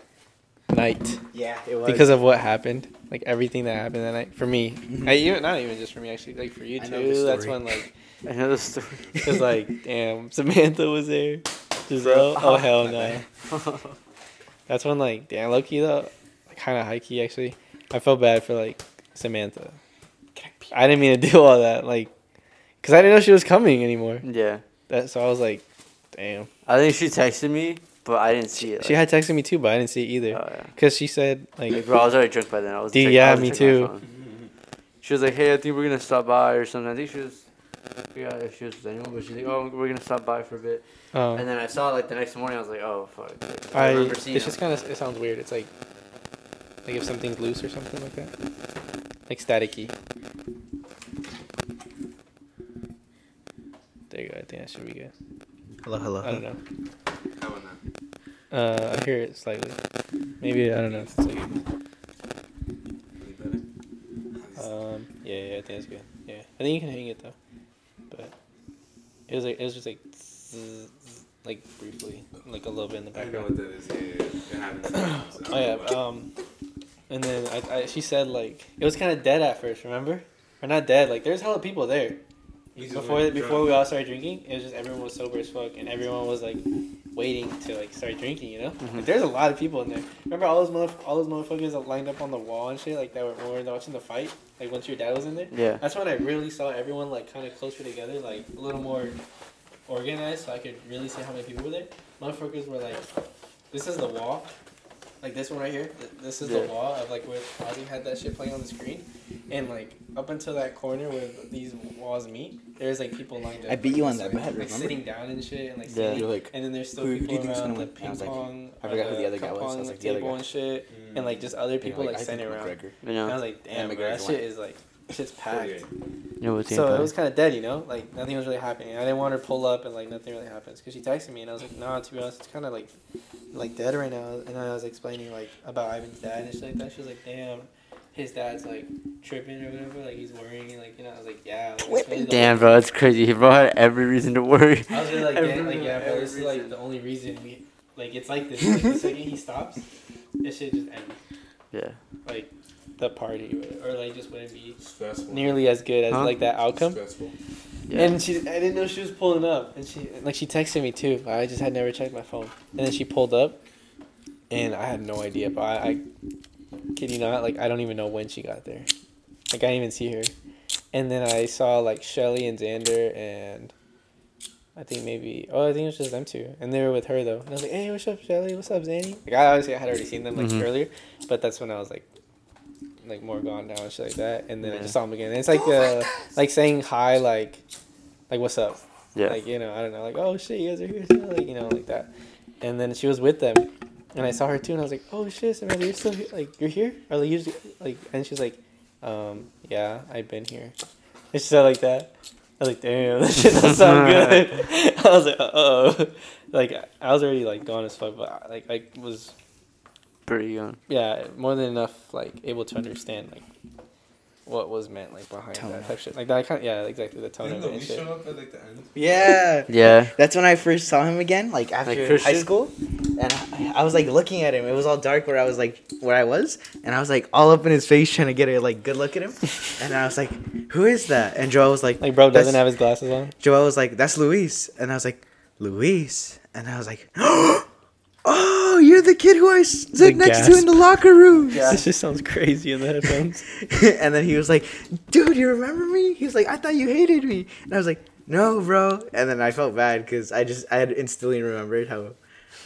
night Yeah, it was. because of what happened. Like everything that happened that night for me. Mm-hmm. I, even not even just for me actually. Like for you I too. That's when like I know the story. it's like damn Samantha was there. Giselle. Oh hell no. That's when like damn low key though, kind of high key actually. I felt bad for like Samantha. I didn't mean to do all that like, cause I didn't know she was coming anymore. yeah, That so I was like, damn. I think she texted me, but I didn't see it. She had texted me too, but I didn't see it either. Oh yeah. Cause she said like, Like, bro, I was already drunk by then. I was. Dude, I yeah, was me too. She was like, "Hey, I think we're gonna stop by or something." I think she was. Yeah, if she was with anyone, but she's like, "Oh, we're gonna stop by for a bit." um, And then I saw it, like the next morning. I was like, "Oh fuck!" I. remember It's seeing just kind of. It sounds weird. It's like, like if something's loose or something like that, like staticky. There you go. I think that should be good. Hello, hello. I don't know. How about now? Uh, I hear it slightly. Maybe I don't know. If it's like, Any better? um, yeah, yeah, I think it's good. Yeah, I think you can hang it though, but it was like it was just like, zzz, zzz, like briefly, like a little bit in the I know background. what that is. Yeah, yeah, yeah. It happens. sometimes. Oh yeah. Um, and then I, I she said like it was kind of dead at first. Remember? Or not dead. Like there's hella people there. Before before we all started drinking, it was just everyone was sober as fuck, and everyone was like waiting to like start drinking. You know, like, there's a lot of people in there. Remember all those motherf- all those motherfuckers that lined up on the wall and shit, like that were when we were watching the fight. Like once your dad was in there. Yeah. That's when I really saw everyone like kind of closer together, like a little more organized, so I could really see how many people were there. Motherfuckers were like, "This is the wall, like this one right here. Th- This is Yeah. the wall of like where Ozzy had that shit playing on the screen, and like up until that corner where these walls meet, there's like people lined up. I beat you on that like, bet, like sitting down and shit, and like Yeah. sitting, You're like, and then there's still "Who- who do people you think's around gonna the? I ping like- pong. I forgot who the uh, other guy cup was. I was like, the other table guy. and shit, and like just other people like, standing around. You And I know. was like, damn, And bro, that McGregor shit is like, shit's packed. Yeah. You know what's So it was kind of dead, you know, like nothing was really happening. I didn't want her to pull up and like nothing really happens because she texted me and I was like, nah, to be honest, it's kind of like, like dead right now. And I was explaining like about Ivan's dad and shit like that. She was like, damn, his dad's like tripping or whatever, like he's worrying, and, like you know. I was like, yeah. Like, it's really the Damn, bro, it's crazy. He bro had every reason to worry. I was really like, Every- damn, like yeah, bro, every this is like the only reason we, like it's like this. Like, the second he stops, this shit just ends. Yeah. Like the party or, or like just wouldn't be Stressful. nearly as good as Huh? like that outcome. Stressful. Yeah. And she, I didn't know she was pulling up, and she, like, she texted me too. but I just had never checked my phone, and then she pulled up, and I had no idea. But I, I kid you not, like, I don't even know when she got there. Like, I didn't even see her. And then I saw like Shelly and Xander, and I think maybe, oh, I think it was just them two, and they were with her though. And I was like, hey, what's up, Shelly? What's up, Zanny? Like, I obviously I had already seen them like Mhm. earlier, but that's when I was like, like more gone down and shit like that. And then I just saw him again. And it's like uh, like saying hi, like, like what's up? Yeah. Like you know, I don't know, like oh shit, you guys are here, still? like you know, like that. And then she was with them, and I saw her too, and I was like, oh shit, Samantha, you're still here? Like you're here? Or like usually like, and she's like, um, yeah, I've been here. And she said like that. I was like, damn, that shit doesn't sound good. I was like, uh oh. Like I was already like gone as fuck, but I- like I was Pretty young. yeah more than enough like able to understand like what was meant like behind Tone. that type shit like that kind of, yeah exactly the tone Didn't of it and shit. show up at like the end? Yeah. Yeah. That's when I first saw him again, like after high school, and I, I was like looking at him. It was all dark where I was like where I was, and I was like all up in his face trying to get a like good look at him, and I was like, "Who is that?" And Joel was like, Like bro doesn't have his glasses on. Joel was like, "That's Luis," and I was like, "Luis," and I was like, "Oh kid who I s- sit The next to in the locker room." This just sounds crazy in the headphones. and then he was like, "Dude, you remember me?" He was like, "I thought you hated me," and I was like, "No, bro." And then I felt bad because I just I had instantly remembered how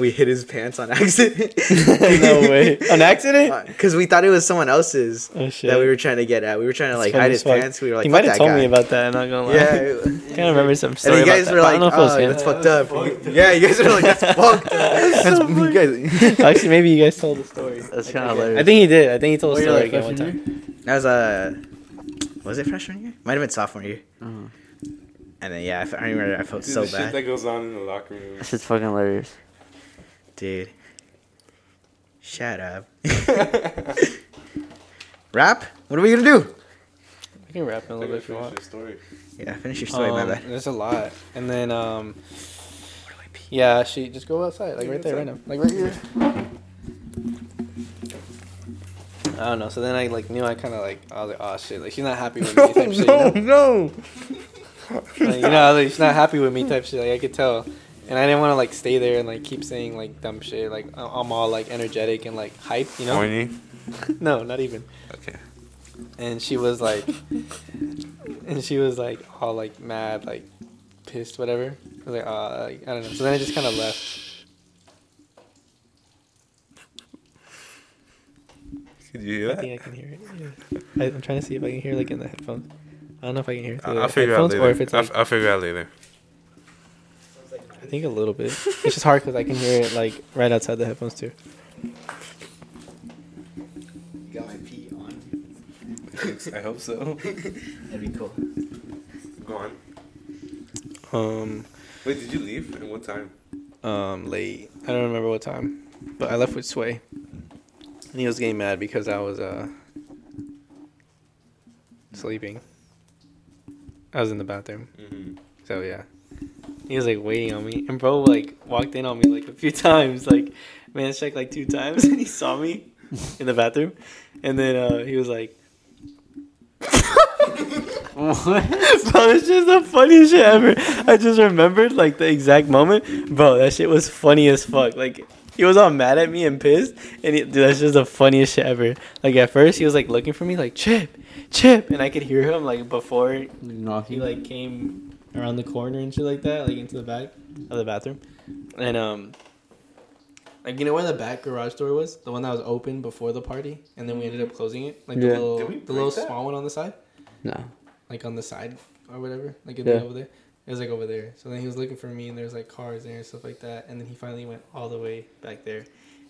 we hit his pants on accident. no way. On accident? Because we thought it was someone else's Oh shit. that we were trying to get at. We were trying to like hide his fuck. pants. We were like, he "Fuck might have told guy." me about that. I'm not gonna lie. Yeah. I can't remember some And you guys about were that. Like, don't know if it was "Oh, him. that's fucked up." Yeah, you guys were like, "That's fucked." That's you guys. Actually, maybe you guys told the story. That's kind of hilarious. I think he did. I think he told the story again one time. That was a. Was it freshman year? Might have been sophomore year. Mhm. And then yeah, I remember I felt Dude, so the shit bad, that goes on in the locker room. This is fucking hilarious. Dude. Shut up. Rap? What are we gonna do? We can rap in a little bit Like, if you finish want. your story. Yeah, finish your story, my Um, bad. There's a lot, and then um, yeah, she just go outside, like right there, right now, like right here. I don't know. So then I like knew I kind of like I was like, oh shit, like she's not happy with me type shit. You know? no. Like, you know, like, she's not happy with me type shit. Like I could tell, and I didn't want to like stay there and like keep saying like dumb shit. Like I- I'm all like energetic and like hype, you know? Horny? no, not even. Okay. and she was like and she was like all like mad like pissed whatever I was like uh like, i don't know so then i just kind of left Could you hear that? i think i can hear it yeah. I, i'm trying to see if i can hear like in the headphones i don't know if i can hear it through I'll the figure out headphones later. or if it's I'll, like, I'll figure out later. I think a little bit it's just hard because i can hear it like right outside the headphones too Got my pee on. I hope so. That'd be cool. Go on. um Wait, did you leave? And what time? um late i don't remember what time but i left with sway and he was getting mad because i was uh sleeping i was in the bathroom Mm-hmm. So yeah, he was like waiting on me, and bro like walked in on me like a few times. Like man checked like two times, and he saw me in the bathroom, and then uh, he was like, what? "Bro, it's just the funniest shit ever." I just remembered like the exact moment, bro. That shit was funny as fuck. Like. He was all mad at me and pissed, and he, dude, that's just the funniest shit ever. Like at first, he was like looking for me, like Chip, Chip, and I could hear him like before he like came around the corner and shit like that, like into the back of the bathroom. And um like you know where the back garage door was? The one that was open before the party and then we ended up closing it? Like the Yeah. little the little that? small one on the side? No. Like on the side or whatever. Like in Yeah. over there. It was like over there. So then he was looking for me and there's like cars there and stuff like that. And then he finally went all the way back there.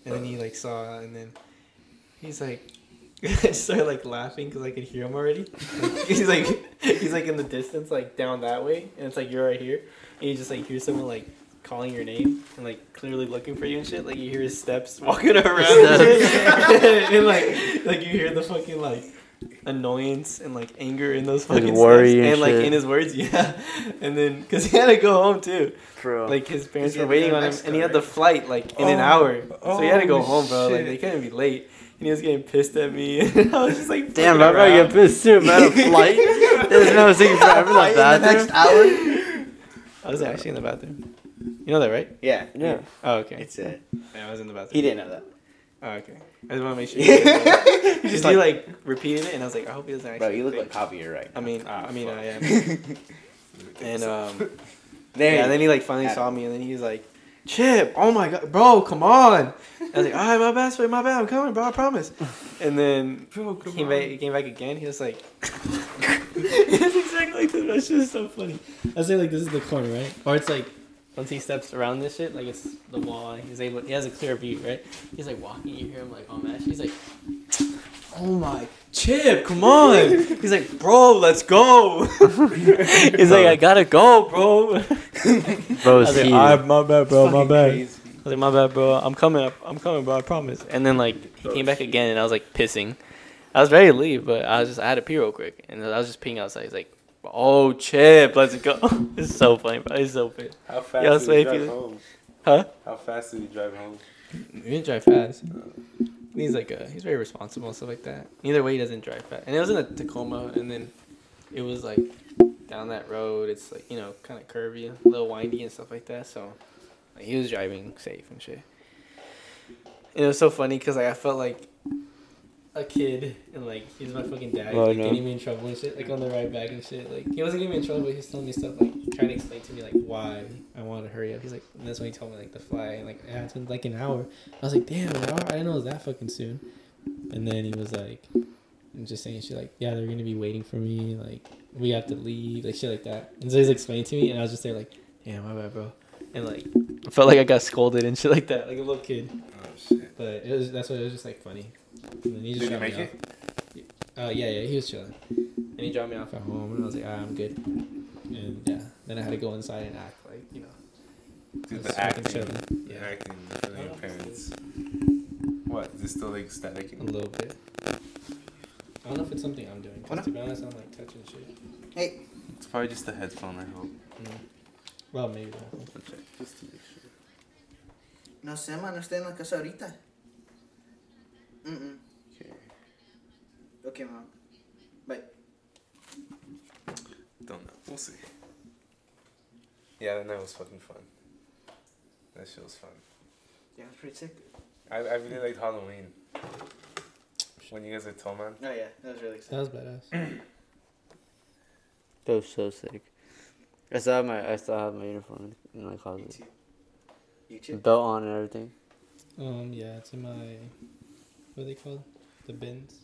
And then he like saw and then he's like I just started like laughing because I could hear him already. Like, he's like he's like in the distance, like down that way, and it's like you're right here, and you just like hear someone like calling your name and like clearly looking for you and shit. Like you hear his steps walking around, and, and like like you hear the fucking like annoyance and like anger in those fucking worry steps, and and like shit. in his words, yeah. And then because he had to go home too, Bro. like his parents were waiting on him, Mexico, and he had right? the flight like in an Oh, hour, so he had to go oh, home, bro. Like they couldn't be late. And he was getting pissed at me. And I was just like, Damn, I'm about to get pissed too. Man, a flight. There's no taking forever in the Fight in the next bathroom. hour. I was actually in the bathroom. You know that, right? Yeah. Yeah. Oh, okay. It's it. yeah, I was in the bathroom. He didn't know that. Oh, okay. I just want to make sure. You guys know. He just he like repeated it, and I was like, I hope he doesn't actually. Bro, you look think- like copy right. I mean, Ah, I mean, fuck. I am. And um, There. yeah, and then he like finally saw me, and then he was like, "Chip, oh my god, bro, come on!" I was like, "All right, my bad, sweet, my bad, I'm coming, bro, I promise." And then he came back, he came back again. He was like, "It's exactly like this. That's just so funny." I say like this is the corner, right? Or it's like once he steps around this shit, like it's the wall. He's able, he has a clear view, right? He's like walking. You hear him like on that. He's like, "Oh my." Chip, come on! He's like, bro, let's go. He's like, I gotta go, bro. Bro, I it's was like, heated. "Alright, my bad, bro, my bad. crazy. I was like, my bad, bro. I'm coming up. I'm coming, bro. I promise. And then like he came back again, and I was like pissing. I was ready to leave, but I was just I had to pee real quick, and I was just peeing outside. He's like, "Oh, Chip, let's go." it's so funny, bro. It's so funny. How fast Yeah, did you drive you- home? Huh? How fast did you drive home? He didn't drive fast. Uh, He's like uh, he's very responsible and stuff like that. Either way, he doesn't drive fast. And it was in a Tacoma, and then it was like down that road. It's like you know kind of curvy, a little windy and stuff like that. So like, he was driving safe and shit. And it was so funny because like I felt like a kid and like he's my fucking dad, Oh, like, no. getting me in trouble and shit, like on the ride back and shit. Like he wasn't getting me in trouble, but he was telling me stuff like trying to explain to me like why I wanted to hurry up. He's like, and that's when he told me like the fly and like it had to like an hour. I was like, damn, an hour? I didn't know it was that fucking soon. And then he was like, and just saying shit like, yeah, they're gonna be waiting for me. Like we have to leave, like shit like that. And so he's explaining to me, and I was just there like, damn, my bad, bro. And like I felt like I got scolded and shit like that, like a little kid. Oh shit. But it was that's what it was just like funny. And then he just Did you make me it? off. Uh, yeah, yeah, he was chilling, and he dropped me off at home, and I was like, ah, I'm good. And yeah, then I had to go inside and act like you know. Dude, I was the acting. chilling. Yeah. acting for your parents. What? Is it still like static? A little bit. I don't know if it's something I'm doing. 'cause to be honest, I'm like touching shit. Hey. It's probably just the headphone, I hope. Mm. Well, maybe. Not. I'll check just to make sure. No sé, man. No estoy en la casa ahorita. Mm-mm. Okay. Okay, mom. Bye. Don't know. We'll see. Yeah, that night was fucking fun. That shit was fun. Yeah, it was pretty sick. I, I really liked Halloween. When you guys are tall man. Oh, yeah. That was really sick. That was badass. That was so sick. I still have my I still have my uniform in, in my closet. YouTube. Belt on and everything. Um, yeah, it's in my what are they called? The bins.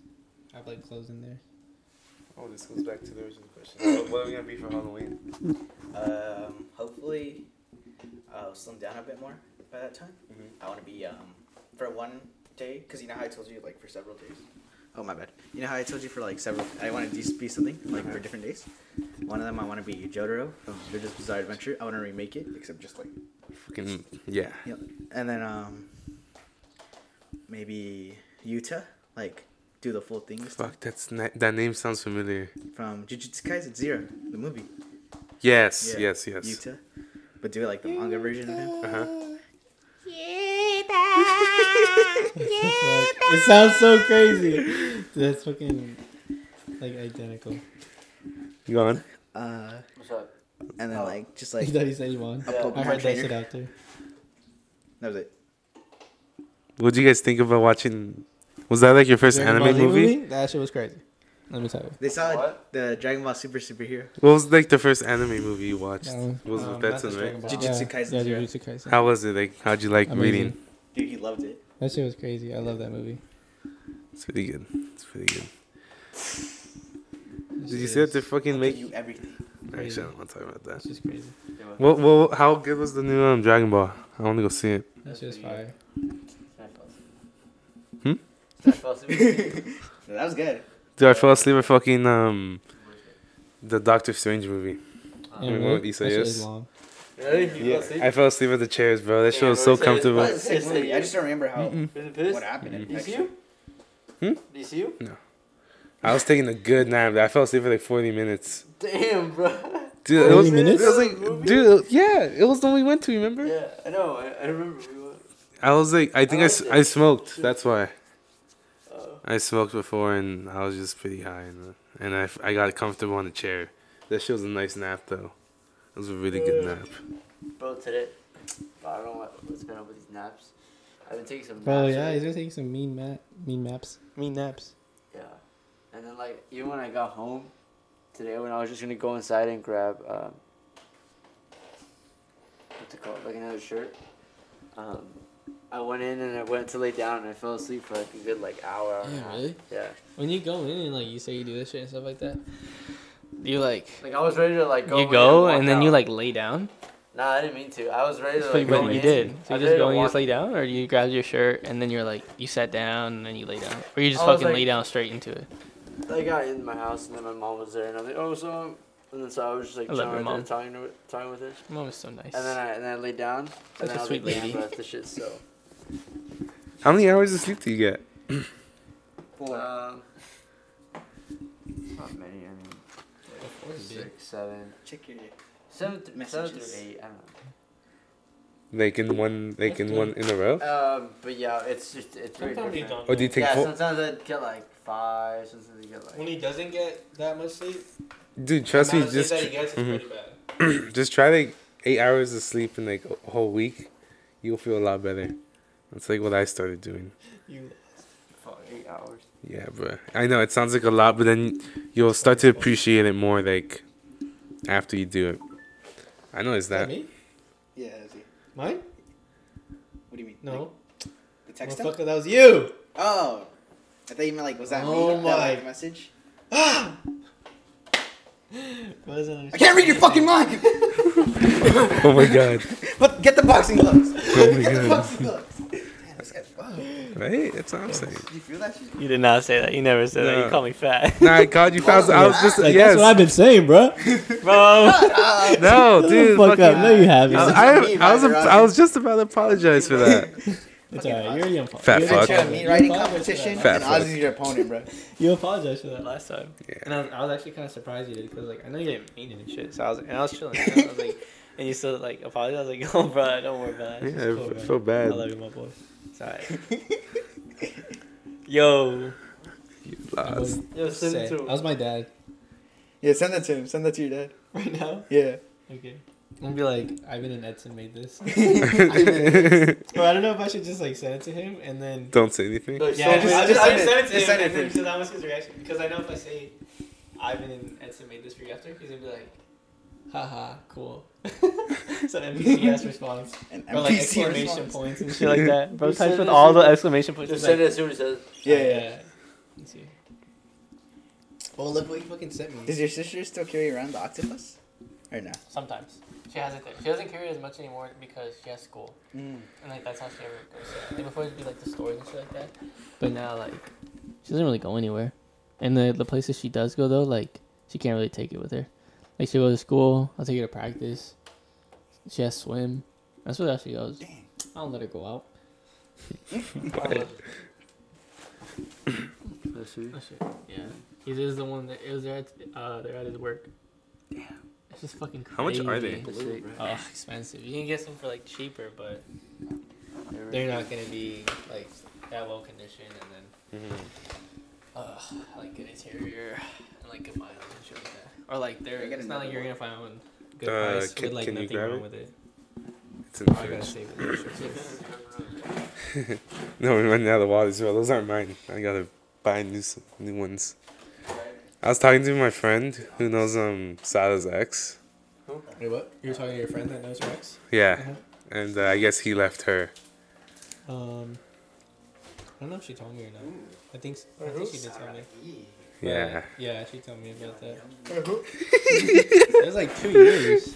I have like clothes in there. Oh, this goes back to the original question. what, what are we gonna be for Halloween? Um, hopefully, I'll slim down a bit more by that time. Mhm. I want to be um for one day, cause you know how I told you like for several days. Oh my bad. You know how I told you for like several. I want to be something like for different days. One of them I want to be Jotaro from JoJo's Bizarre Adventure. I want to remake it, except just like. Fucking yeah. Yeah. And then um. Maybe Yuta, like do the full thing this time. Fuck, that's na- that name sounds familiar. From Jujutsu Kaisen Zero, the movie. Yes, Yeah, yes, yes. Yuta, but do it like the manga version of him. Uh huh. it sounds so crazy. That's fucking like identical. You going? Uh, What's up? and then Oh. like just Like, like you thought he said you won. Yeah. I Pokemon heard that trainer. shit out there. That was it. What would you guys think about watching? Was that like your first Dragon anime Ball Z movie? That shit was crazy. Let me tell you. They saw What? the Dragon Ball Super Superhero. What was like the first anime movie you watched? That was um, with that's Betson, right? Dragon Ball. Jujutsu Kaisen Yeah, Zero. Jujutsu Kaisen. How was it? Like, how'd you like Amazing. reading? Dude, he loved it. That shit was crazy. I love that movie. It's pretty good. It's pretty good. That Did you shit see that is- they're fucking Give make? you everything. Actually, I don't want to talk about That's that. just crazy. Well, well, how good was the new um, Dragon Ball? I want to go see it. That's just That shit was fire. Hmm? that was good. Dude, I fell asleep at fucking um, the Doctor Strange movie. Yeah, Remember really? what Issa is? is. Really? You I fell asleep at the chairs, bro. That show was so comfortable. That was a sick. I just don't remember how it pissed? what happened. Do you see actually. you? Hmm? Do you see you? I was taking a good nap. I fell asleep for like 40 minutes. Damn, bro. Dude, it 40 was, minutes? It was like, dude, yeah, it was the one we went to. Remember? Yeah, I know. I, I remember. We went. I was like, I think I, s- liked I it. smoked. That's why I smoked before, and I was just pretty high, and, and I, f- I got comfortable on the chair. That shit was a nice nap, though. It was a really good nap. bro, today. I don't know what, what's going on with these naps. I've been taking some. Bro, naps yeah, already. he's been taking some mean map, mean maps, mean naps. Yeah, and then like even when I got home today, when I was just gonna go inside and grab um, what's it called, like another shirt. Um, I went in and I went to lay down and I fell asleep for like a good like hour. hour Yeah, really? Yeah. When you go in and like you say you do this shit and stuff like that, you like Like I was ready to like go. you go walk and then you like lay down. Nah, I didn't mean to. I was ready to like. but go you in. did. So you just go and you just lay down, or you grab your shirt and then you're like you sat down and then you lay down, or you just I fucking like- lay down straight into it. I got in my house and then my mom was there and I was like, oh, so. And then so I was just like chilling right talking to talking with her. Mom was so nice. And then I and then I laid down. Such and then a I was sweet like, lady. bro, this shit's so. How many hours of sleep do you get? Four. Um, not many. I mean, like six, seven, Check your. seven, th- seven through eight. I don't know. Like in one, like in one in a row? know. Um, but yeah, it's just it's very Sometimes you different. don't. Or do you take Yeah, full? sometimes I get like five. Sometimes I get like. When he doesn't get that much sleep, Dude, trust me, amount of sleep just that mhm. just try like eight hours of sleep in like a whole week. You'll feel a lot better. That's like what I started doing. You Fuck, eight hours. Yeah, bro. I know it sounds like a lot, but then you'll start to appreciate it more like after you do it. I know it's Is that that. me? Yeah, that's you. Mine? What do you mean? No. The text. Motherfucker, that was you. Oh, I thought you meant like was that Oh me? my. That, like, message. Ah! I I can't read your fucking mind. Oh my god. But get the boxing gloves. Oh my Get the god. boxing gloves. Damn, this guy's fucked. Right? That's what I'm saying. You feel that shit? You did not say that. You never said that. You called me fat. Nah, I called you fast. I was just Like, yes. That's what I've been saying, bro. Bro. no, dude. Fuck fucking- up. No, you haven't. I, me, I, I was Ryder, I was just about to apologize for that. It's alright. You're a young Fat you're fuck. You're You a meat writing apologized for competition, that. Fat and fuck. Ozzy's your opponent, bro. You apologized for that last time. Yeah. And I was, I was actually kind of surprised you did because like I know you didn't mean it and shit. So I was and I was chilling. I was like, and you still like apologized. I was like, oh, bro, don't worry about it. Yeah, It's I cool, f- bro. feel bad. I love you, my boy. It's alright. Yo. You My boy lost. Yo, send it to him. That was my dad. Yeah, send that to him. Send that to your dad. Right now. Yeah. Okay. I'm gonna be like, Ivan and Edson made this. Don't I don't know if I should just like send it to him and then. Don't say anything. Like, Yeah, so just, I'll just, I'll just send send it. it to Just him send it and then first. that was his reaction. Because I know if I say Ivan and Edson made this for you after, he's gonna be like, haha, cool. so NPC ass response. And Or like exclamation response. points and shit Shit like that. Bro, Just types with all the exclamation points. Just send like, it as soon as it says. Yeah, Oh, yeah. Let's see. Oh, look what you fucking sent me. Does your sister still carry around the octopus? Or no? Sometimes. She has it there. She doesn't carry it as much anymore because she has school. Mm. And like that's how she ever goes. Like before it'd be like the stores and shit like that. But now like she doesn't really go anywhere. And the the places she does go though, like she can't really take it with her. Like she'll go to school, I'll take her to practice. She has swim. That's what she goes. Dang. I don't let her go out. Let's see. Shit. Yeah. He is the one that it was there at uh they're at his work. Damn. It's just fucking crazy. How much are they? Let's. Oh, expensive. You can get some for like cheaper, but they're not gonna be like that well conditioned and then uh like good interior and like a mileage and shit like that. Or like they're I it's not like the you're gonna find one good Uh, price can- with like can you nothing grab wrong it? with it. It's in the I gotta fridge. save it. No, we're running out of water as well. Those aren't mine. I gotta buy new new ones. I was talking to my friend who knows um Sada's ex. Wait, what? You're talking to your friend that knows Rex? Yeah, Uh-huh. and uh, I guess he left her. Um, I don't know if she told me or not. I think s- I think she did tell me. But, Yeah. yeah, she told me about that. it was like two years.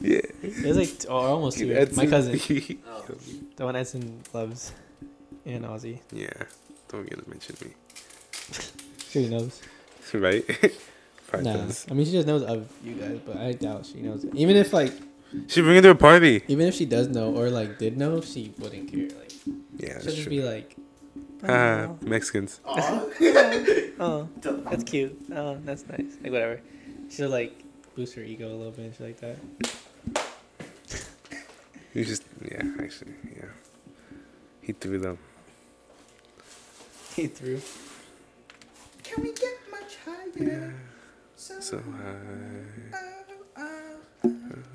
Yeah. It was like t- or almost two years. My cousin, Oh. the one Edson loves, in Aussie. yeah. Don't get to mention me. She knows. right? Probably Nah, does. I mean she just knows of you guys, but I doubt she knows. It. Even if like, She bring her to a party. even if she does know or like did know, she wouldn't care. Like Yeah, she'll that's just true. be like, Ah, Mexicans. oh, that's cute. Oh, that's nice. Like, whatever. she'll like boost her ego a little bit and shit like that. You just yeah, actually yeah. He threw them. He threw. Can we get much higher? So uh,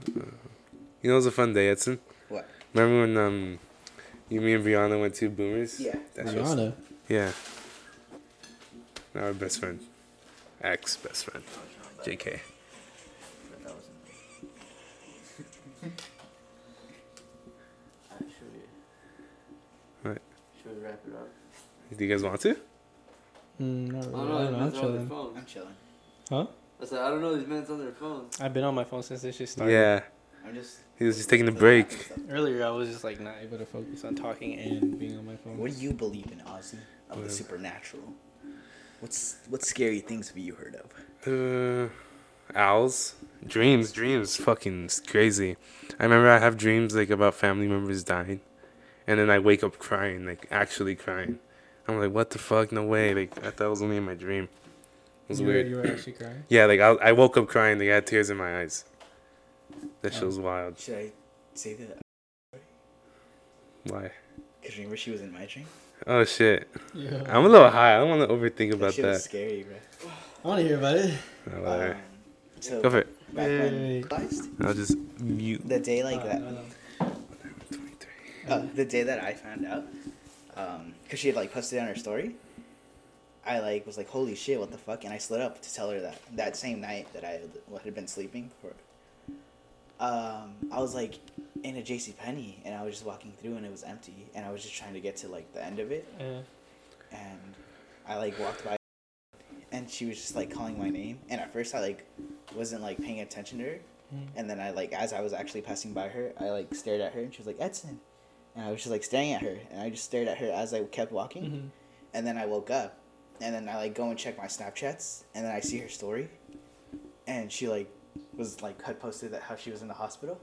you know, it was a fun day, Edson. What? Remember when um, you, me, and Brianna went to Boomers? Yeah. That shit was- Yeah. Now our best friend, ex best friend, J.K. Alright, should we? What? Should we wrap it up? Do you guys want to? Mm, not really. don't know. I don't know. I'm men's are on their chilling. I'm chilling. Huh? I said I don't know. These men's on their phones. I've been on my phone since this shit started. Yeah. I'm just. He was just taking a break. Earlier, I was just like not able to focus on talking and being on my phone. What do you believe in, Ozzy? Of the supernatural. What's what scary things have you heard of? Uh, owls, dreams, dreams, fucking crazy. I remember I have dreams like about family members dying, and then I wake up crying, like actually crying. I'm like, what the fuck? No way! Like I thought it was only in my dream. It was you Were, weird. you were actually crying. Yeah, like I, I woke up crying. Like I had tears in my eyes. That shit Oh. was wild. Should I say that? Why? Because remember she was in my dream. Oh shit! Yeah. I'm a little high. I don't want to overthink That about shit was that. scary, bro. I want to hear about it. Oh, whatever. Um, so Go for it. back when I'll just mute. the day like Uh, that. no, no. uh, the day that I found out, um, cause she had like posted it on her story. I like was like, holy shit, what the fuck? And I slid up to tell her that that same night that I had, had been sleeping for. Um, I was like in a J C Penney, and I was just walking through, and it was empty, and I was just trying to get to like the end of it, Yeah. and I like walked by, and she was just like calling my name, and at first I like wasn't like paying attention to her, and then I like as I was actually passing by her, I like stared at her, and she was like Edson, and I was just like staring at her, and I just stared at her as I kept walking, Mhm. and then I woke up, and then I like go and check my Snapchats, and then I see her story, and she like was like had posted that how she was in the hospital.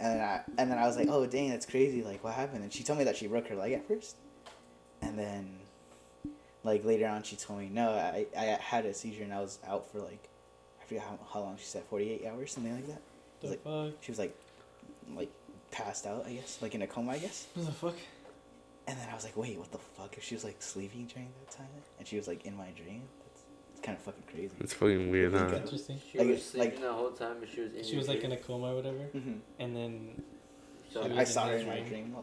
And then I and then I was like, oh dang, that's crazy. Like, what happened? And she told me that she broke her leg at first, and then, like later on, she told me no, I I had a seizure and I was out for like, I forget how, how long she said, forty eight hours, something like that. The Like- fuck? She was like, like passed out, I guess, like in a coma, I guess. What the fuck? And then I was like, wait, what the fuck? If she was like sleeping during that time, and she was like in my dream, kind of fucking crazy. It's fucking weird, huh? Interesting. She Like, was it's sleeping like- the whole time, but she was in She was like in a coma or whatever, hmm and then So she I was saw in her in my dream. dream.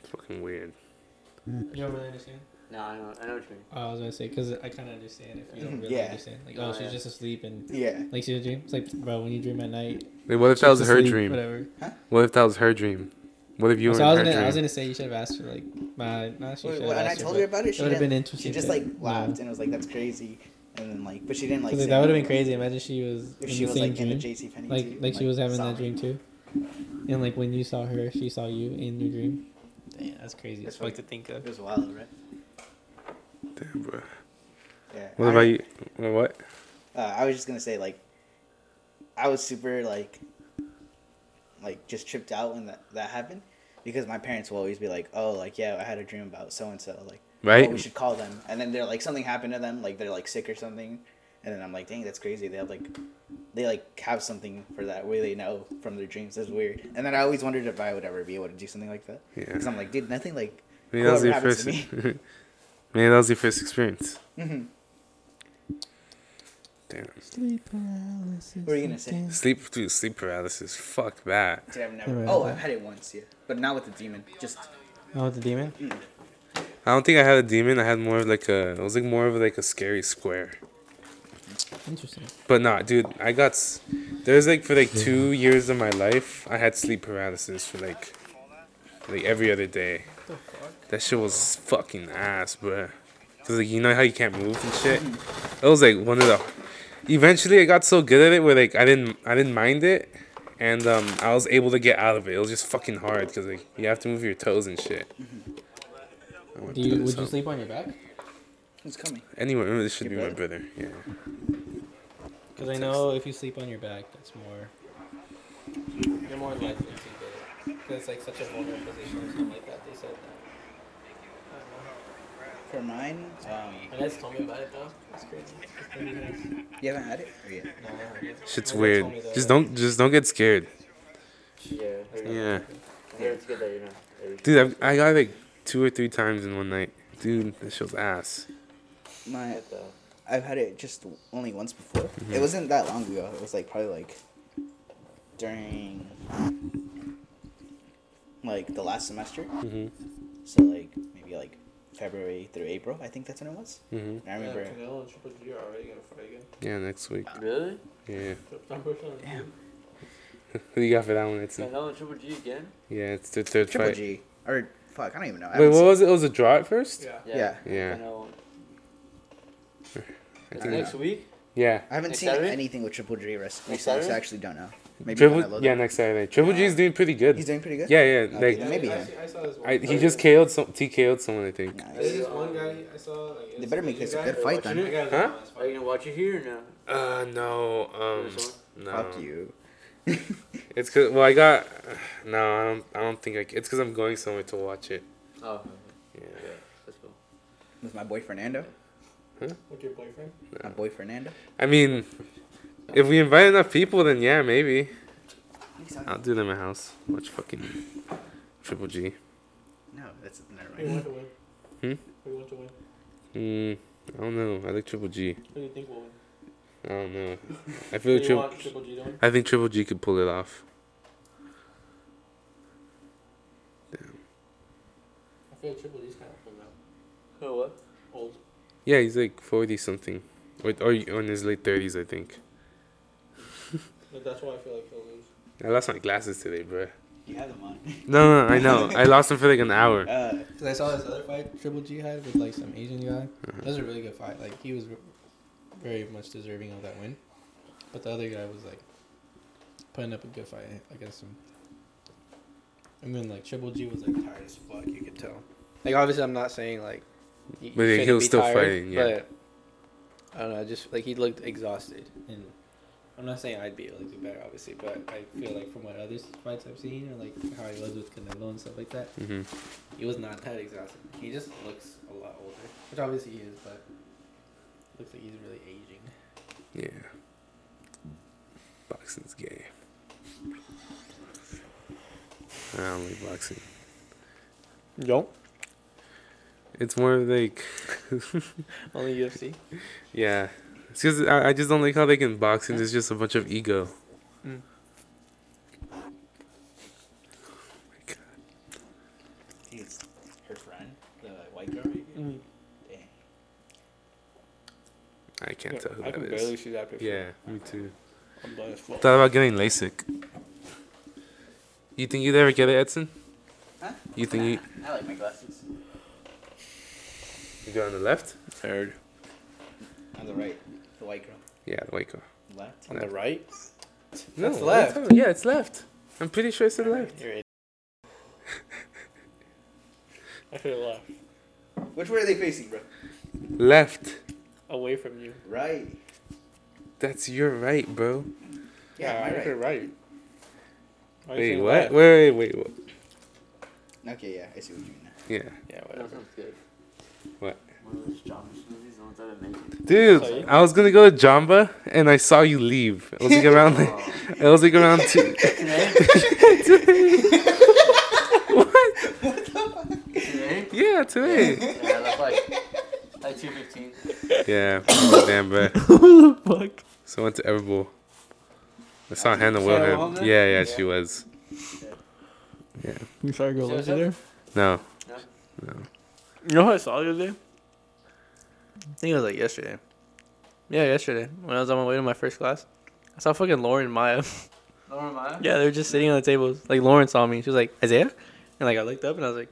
It's fucking weird. You don't really understand. No, I know, I know what you mean. Oh, I was gonna say because I kind of understand if you don't Mhm, really yeah. understand. Like, Oh, oh, she's yeah. just asleep and Yeah. like she a dream. It's like, bro, when you dream at night, Wait, what if that was she's her asleep, dream? Whatever. What if that was her dream? What if you were so I was gonna, I was gonna say you should have asked her like, my, nah, she Well, should have I asked told her. her about it, It she would have been didn't- interesting. She just like no. laughed and was like, "That's crazy," and then like, but she didn't like. Cause, say that would have been crazy. Imagine she was If in she the was same like in a dream, JC Penney like too, like she was having that dream too, and like when you saw her, she saw you in your dream. Damn, that's crazy. That's That's fuck fucking- to think of. It was wild, right? Damn, bro. Yeah. What I- about you? Wait, What? Uh, I was just gonna say like, I was super like, like just tripped out when that that happened, because my parents will always be like, "Oh, like yeah, I had a dream about so and so, like, Right? oh, we should call them," and then they're like something happened to them, like they're like sick or something, and then I'm like, "Dang, that's crazy." They have like, they like have something for that way they know from their dreams. That's weird. And then I always wondered if I would ever be able to do something like that, Yeah. because I'm like, dude, nothing like. Maybe that was your first. to Maybe that was your first experience. hmm Damn. Sleep paralysis. What are you gonna say? Sleep, dude, sleep paralysis. Fuck that. Dude, I've never. Never Oh, I've had it once, yeah, but not with the demon. Just Oh, the demon. Mm. I don't think I had a demon. I had more of like a. It was like more of like a scary square. Interesting. But nah, dude, I got. There's like for like two years of my life, I had sleep paralysis for like, like every other day. That shit was fucking ass, bruh. Cause like you know how you can't move and shit. It was like one of the. Eventually, I got so good at it where like I didn't I didn't mind it, and um I was able to get out of it. It was just fucking hard because like you have to move your toes and shit. I went Do you this would you sleep on your back? It's coming? Anyway, this should Your be my brother? brother. Yeah. Because I know if you sleep on your back, that's more. You're more likely to get it. Because it's like such a vulnerable position or something like that. They said that. For mine, um, My guys told me about it though. That's crazy. It's pretty you haven't had it or yet? No, I haven't yet. Shit's weird. told that, Just don't just don't get scared. Yeah. Yeah. Yeah, it's good that you're Dude, I've, I got like two or three times in one night. Dude, that show's ass. My, But, I've had it just only once before. Mm-hmm. It wasn't that long ago. It was like probably like during like the last semester. Mhm. So like maybe like February through April. I think that's when it was. Mhm. I remember. Canelo and Triple G are already gonna fight again. Yeah, next week. Really? Yeah. September Damn. Who you got for that one? It's Canelo and Triple G again? yeah, it's their third Triple fight. G or fuck, I don't even know. I Wait, haven't what seen- was it? It was a draw at first. Yeah. Yeah. Yeah. Canelo. I think next week? Yeah. I haven't Next seen Saturday? anything with Triple G rest- Next recently, so I actually don't know. Maybe Triple. Yeah, next Saturday. Triple G is doing pretty good. He's doing pretty good. Yeah, yeah. Okay, Like maybe I, I saw this one. I, he just KO'd some. TKO'd someone, I think. Nice. There's this one guy I saw. Like, They better make this a guy good fight then. Huh? on Are fight. you gonna watch it here or no? Uh, no. Um, no. Fuck you. It's cause well, I got. No, I don't. I don't think I. c- It's cause I'm going somewhere to watch it. Oh, Yeah. yeah. Let's go. With my boy Fernando. Huh? With your boyfriend? My boy Fernando. I mean, if we invite enough people, then yeah, maybe. I'll do them in my house. Watch fucking Triple G. No, that's never Who you mind. want to win? Hmm? Who want to win? Mm, I don't know. I like Triple G. Who do you think will win? I don't know. I Who feel do you Triple. want G to win? I think Triple G could pull it off. Damn. I feel like Triple G's kind of old now. Oh, what? Old. Yeah, he's like forty something, or or in his late thirties, I think. But that's why I feel like he'll lose. I lost my glasses today, bro. You have them on. No, no, I know. I lost them for like an hour. Uh, Cause I saw this other fight Triple G had with like some Asian guy. Uh-huh. That was a really good fight. Like he was very much deserving of that win, but the other guy was like putting up a good fight against him. I mean, like Triple G was like tired as fuck. You could tell. Like obviously, I'm not saying like. you- you But he shouldn't was be still tired, fighting, yeah. But I don't know. Just like he looked exhausted, and I'm not saying I'd be able to do better, obviously, but I feel like from what other fights I've seen, or like how he was with Canelo and stuff like that, hmm he was not that exhausted. He just looks a lot older, which obviously he is, but looks like he's really aging. Yeah. Boxing's gay. I don't like boxing. Yo, It's more like, only UFC. yeah. It's just I, I just don't like how they can box and it's just a bunch of ego. Mm. Oh my God. he's her friend, the white girl. Right here? Dang. I can't tell who that is. I that can is. barely see that picture. Yeah, me too. I'm blind as. Thought about getting LASIK. You think you'd ever get it, Edson? Huh? You think you I like my glasses. you go on the left? Third. On the right, the white girl. Yeah, the white girl. Left. On the right. No, That's what left. are you talking about? Yeah, it's left. I'm pretty sure it's the left. You're it. I should have left. Which way are they facing, bro? Left. Away from you. Right. That's your right, bro. Yeah, I my should right. right. Why you Wait, what? left? Wait, wait, wait, what? Okay, yeah, I see what you mean now. Yeah. Yeah, That sounds good. What? One of those John movies, the ones that are amazing. Dude, I was gonna go to Jamba and I saw you leave. It was like around like it was like around two. Today? Yeah, today. Yeah, that's like like two fifteen. Yeah, damn, bro. Who the fuck? So I went to Everbowl. I saw Hannah Sarah Wilhelm. Wilhelm there? Yeah, yeah, she was. Yeah. You saw a girl See over there? No. No. You know who I saw the other day? I think it was like yesterday. Yeah, yesterday when I was on my way to my first class, I saw fucking Lauren and Maya. Lauren Maya? yeah, they were just sitting on the tables. Like Lauren saw me. She was like Isaiah, and like I looked up and I was like,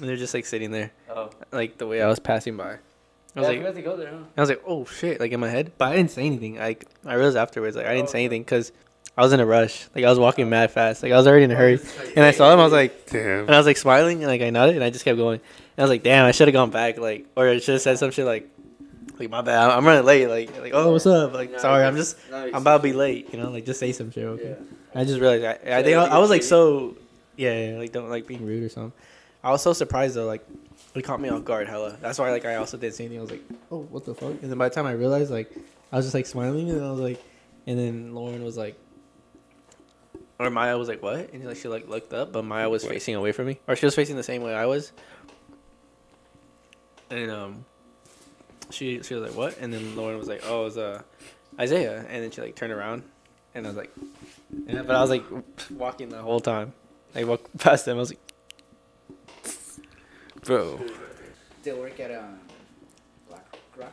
and they're just like sitting there, Oh. like the way I was passing by. I I was yeah, like, had to go there, huh? I was like, oh shit, like in my head, but I didn't say anything. Like I realized afterwards, like I didn't oh, say anything because I was in a rush. Like I was walking mad fast. Like I was already in a oh, hurry, and I saw him. I was like, Damn. and I was like smiling, and like I nodded, and I just kept going. And I was like, damn, I should have gone back, like, or I should have said some shit like, like my bad, I'm running late. Like, like oh, what's up? Like, No, sorry, I'm just, no, I'm about to be late. You know, like just say some shit. Okay. Yeah. I just realized I, I think I, I was like so, yeah, yeah, like don't like being rude or something. I was so surprised though, like it caught me off guard, hella. That's why like I also didn't say anything. I was like, oh, what the fuck? And then by the time I realized, like I was just like smiling, and I was like, and then Lauren was like, or Maya was like, what? And like she like looked up, but Maya was What? facing away from me, or she was facing the same way I was. And um, she she was like, what? And then Lauren was like, oh, it was uh Isaiah, and then she like turned around, and I was like, yeah, but I was like walking the whole time. I walked past them. I was like, Bro. Still work at um, Black Rock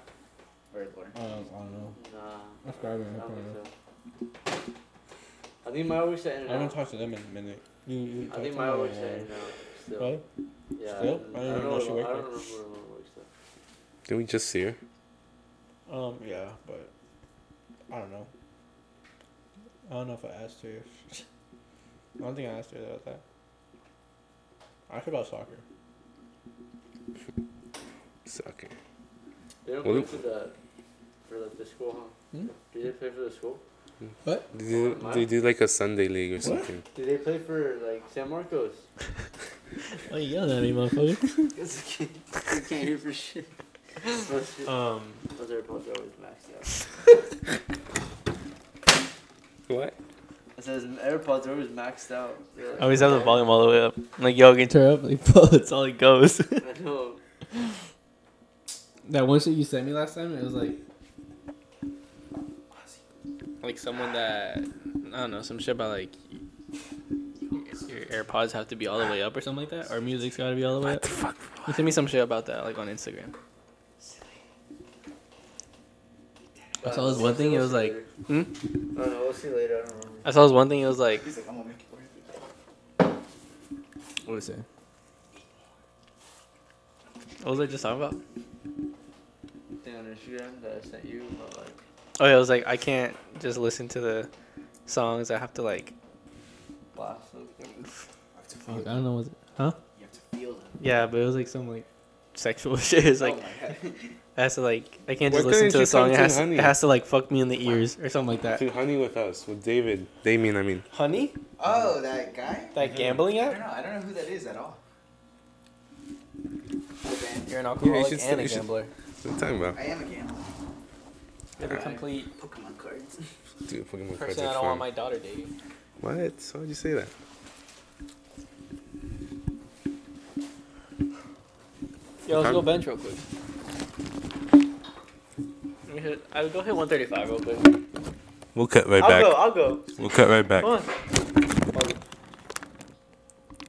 or Lauren? Uh, Um, I don't know. Nah. That's driving. I I don't don't know. think so. I think Maya always said in I and haven't out. talked to them in a minute. You, you I think to Maya them always or- said in and out. Still. What? Yeah. Still? I I didn't don't know know. she I don't remember where Mama works though. Did we just see her? Um, yeah, but I don't know. I don't know if I asked her. If I don't think I asked her about that. I asked her about soccer. Sucker. They don't Well, play for the for like the school, huh? Hmm? Did they play for the school? They do, they do like a Sunday league or something. Do they play for like San Marcos? "Why you yelling at me, motherfucker?" Because I can't, I can't hear for shit. Those, shit- um, those AirPods are always maxed out. What? It says AirPods are always maxed out. They're like- I always have the volume all the way up. I'm like, yo, can you turn up? Like, that's all it goes. I know. that one shit you sent me last time, it was like, like someone that I don't know, some shit about like your AirPods have to be all the way up or something like that, or music's got to be all the way What up. the fuck? You sent me some shit about that, like on Instagram. I saw this one thing. It was like, hmm? I don't know. We'll see later. I don't remember. I saw this one thing. It was like, He's like, I'm gonna make it worth it. what was it? What was I just talking about? Thing on Instagram that I sent you about like. Oh yeah, it was like I can't just listen to the songs. I have to like. Blast them. Fuck, I don't know what. Huh? You have to feel them. Yeah, but it was like some like sexual shit. It's like oh my god. it has to like I can't Why just listen couldn't to you the song. come It to has, Honey? it has to like fuck me in the ears or something like that. To honey with us with David. Damien, I mean. Honey, Oh, that guy? that gambling I don't app. know. I don't know who that is at all. The band. You're an Yeah, alcoholic you should and a you should- gambler. What are you talking about? I am a gambler. You're the complete Pokemon cards. Dude, fucking with person I don't want my daughter dating. What? Why would you say that? Yo, let's go bench real quick. Let me hit. I'll go hit 135 real quick. We'll cut right I'll back. go. I'll go. We'll cut right back. Come on.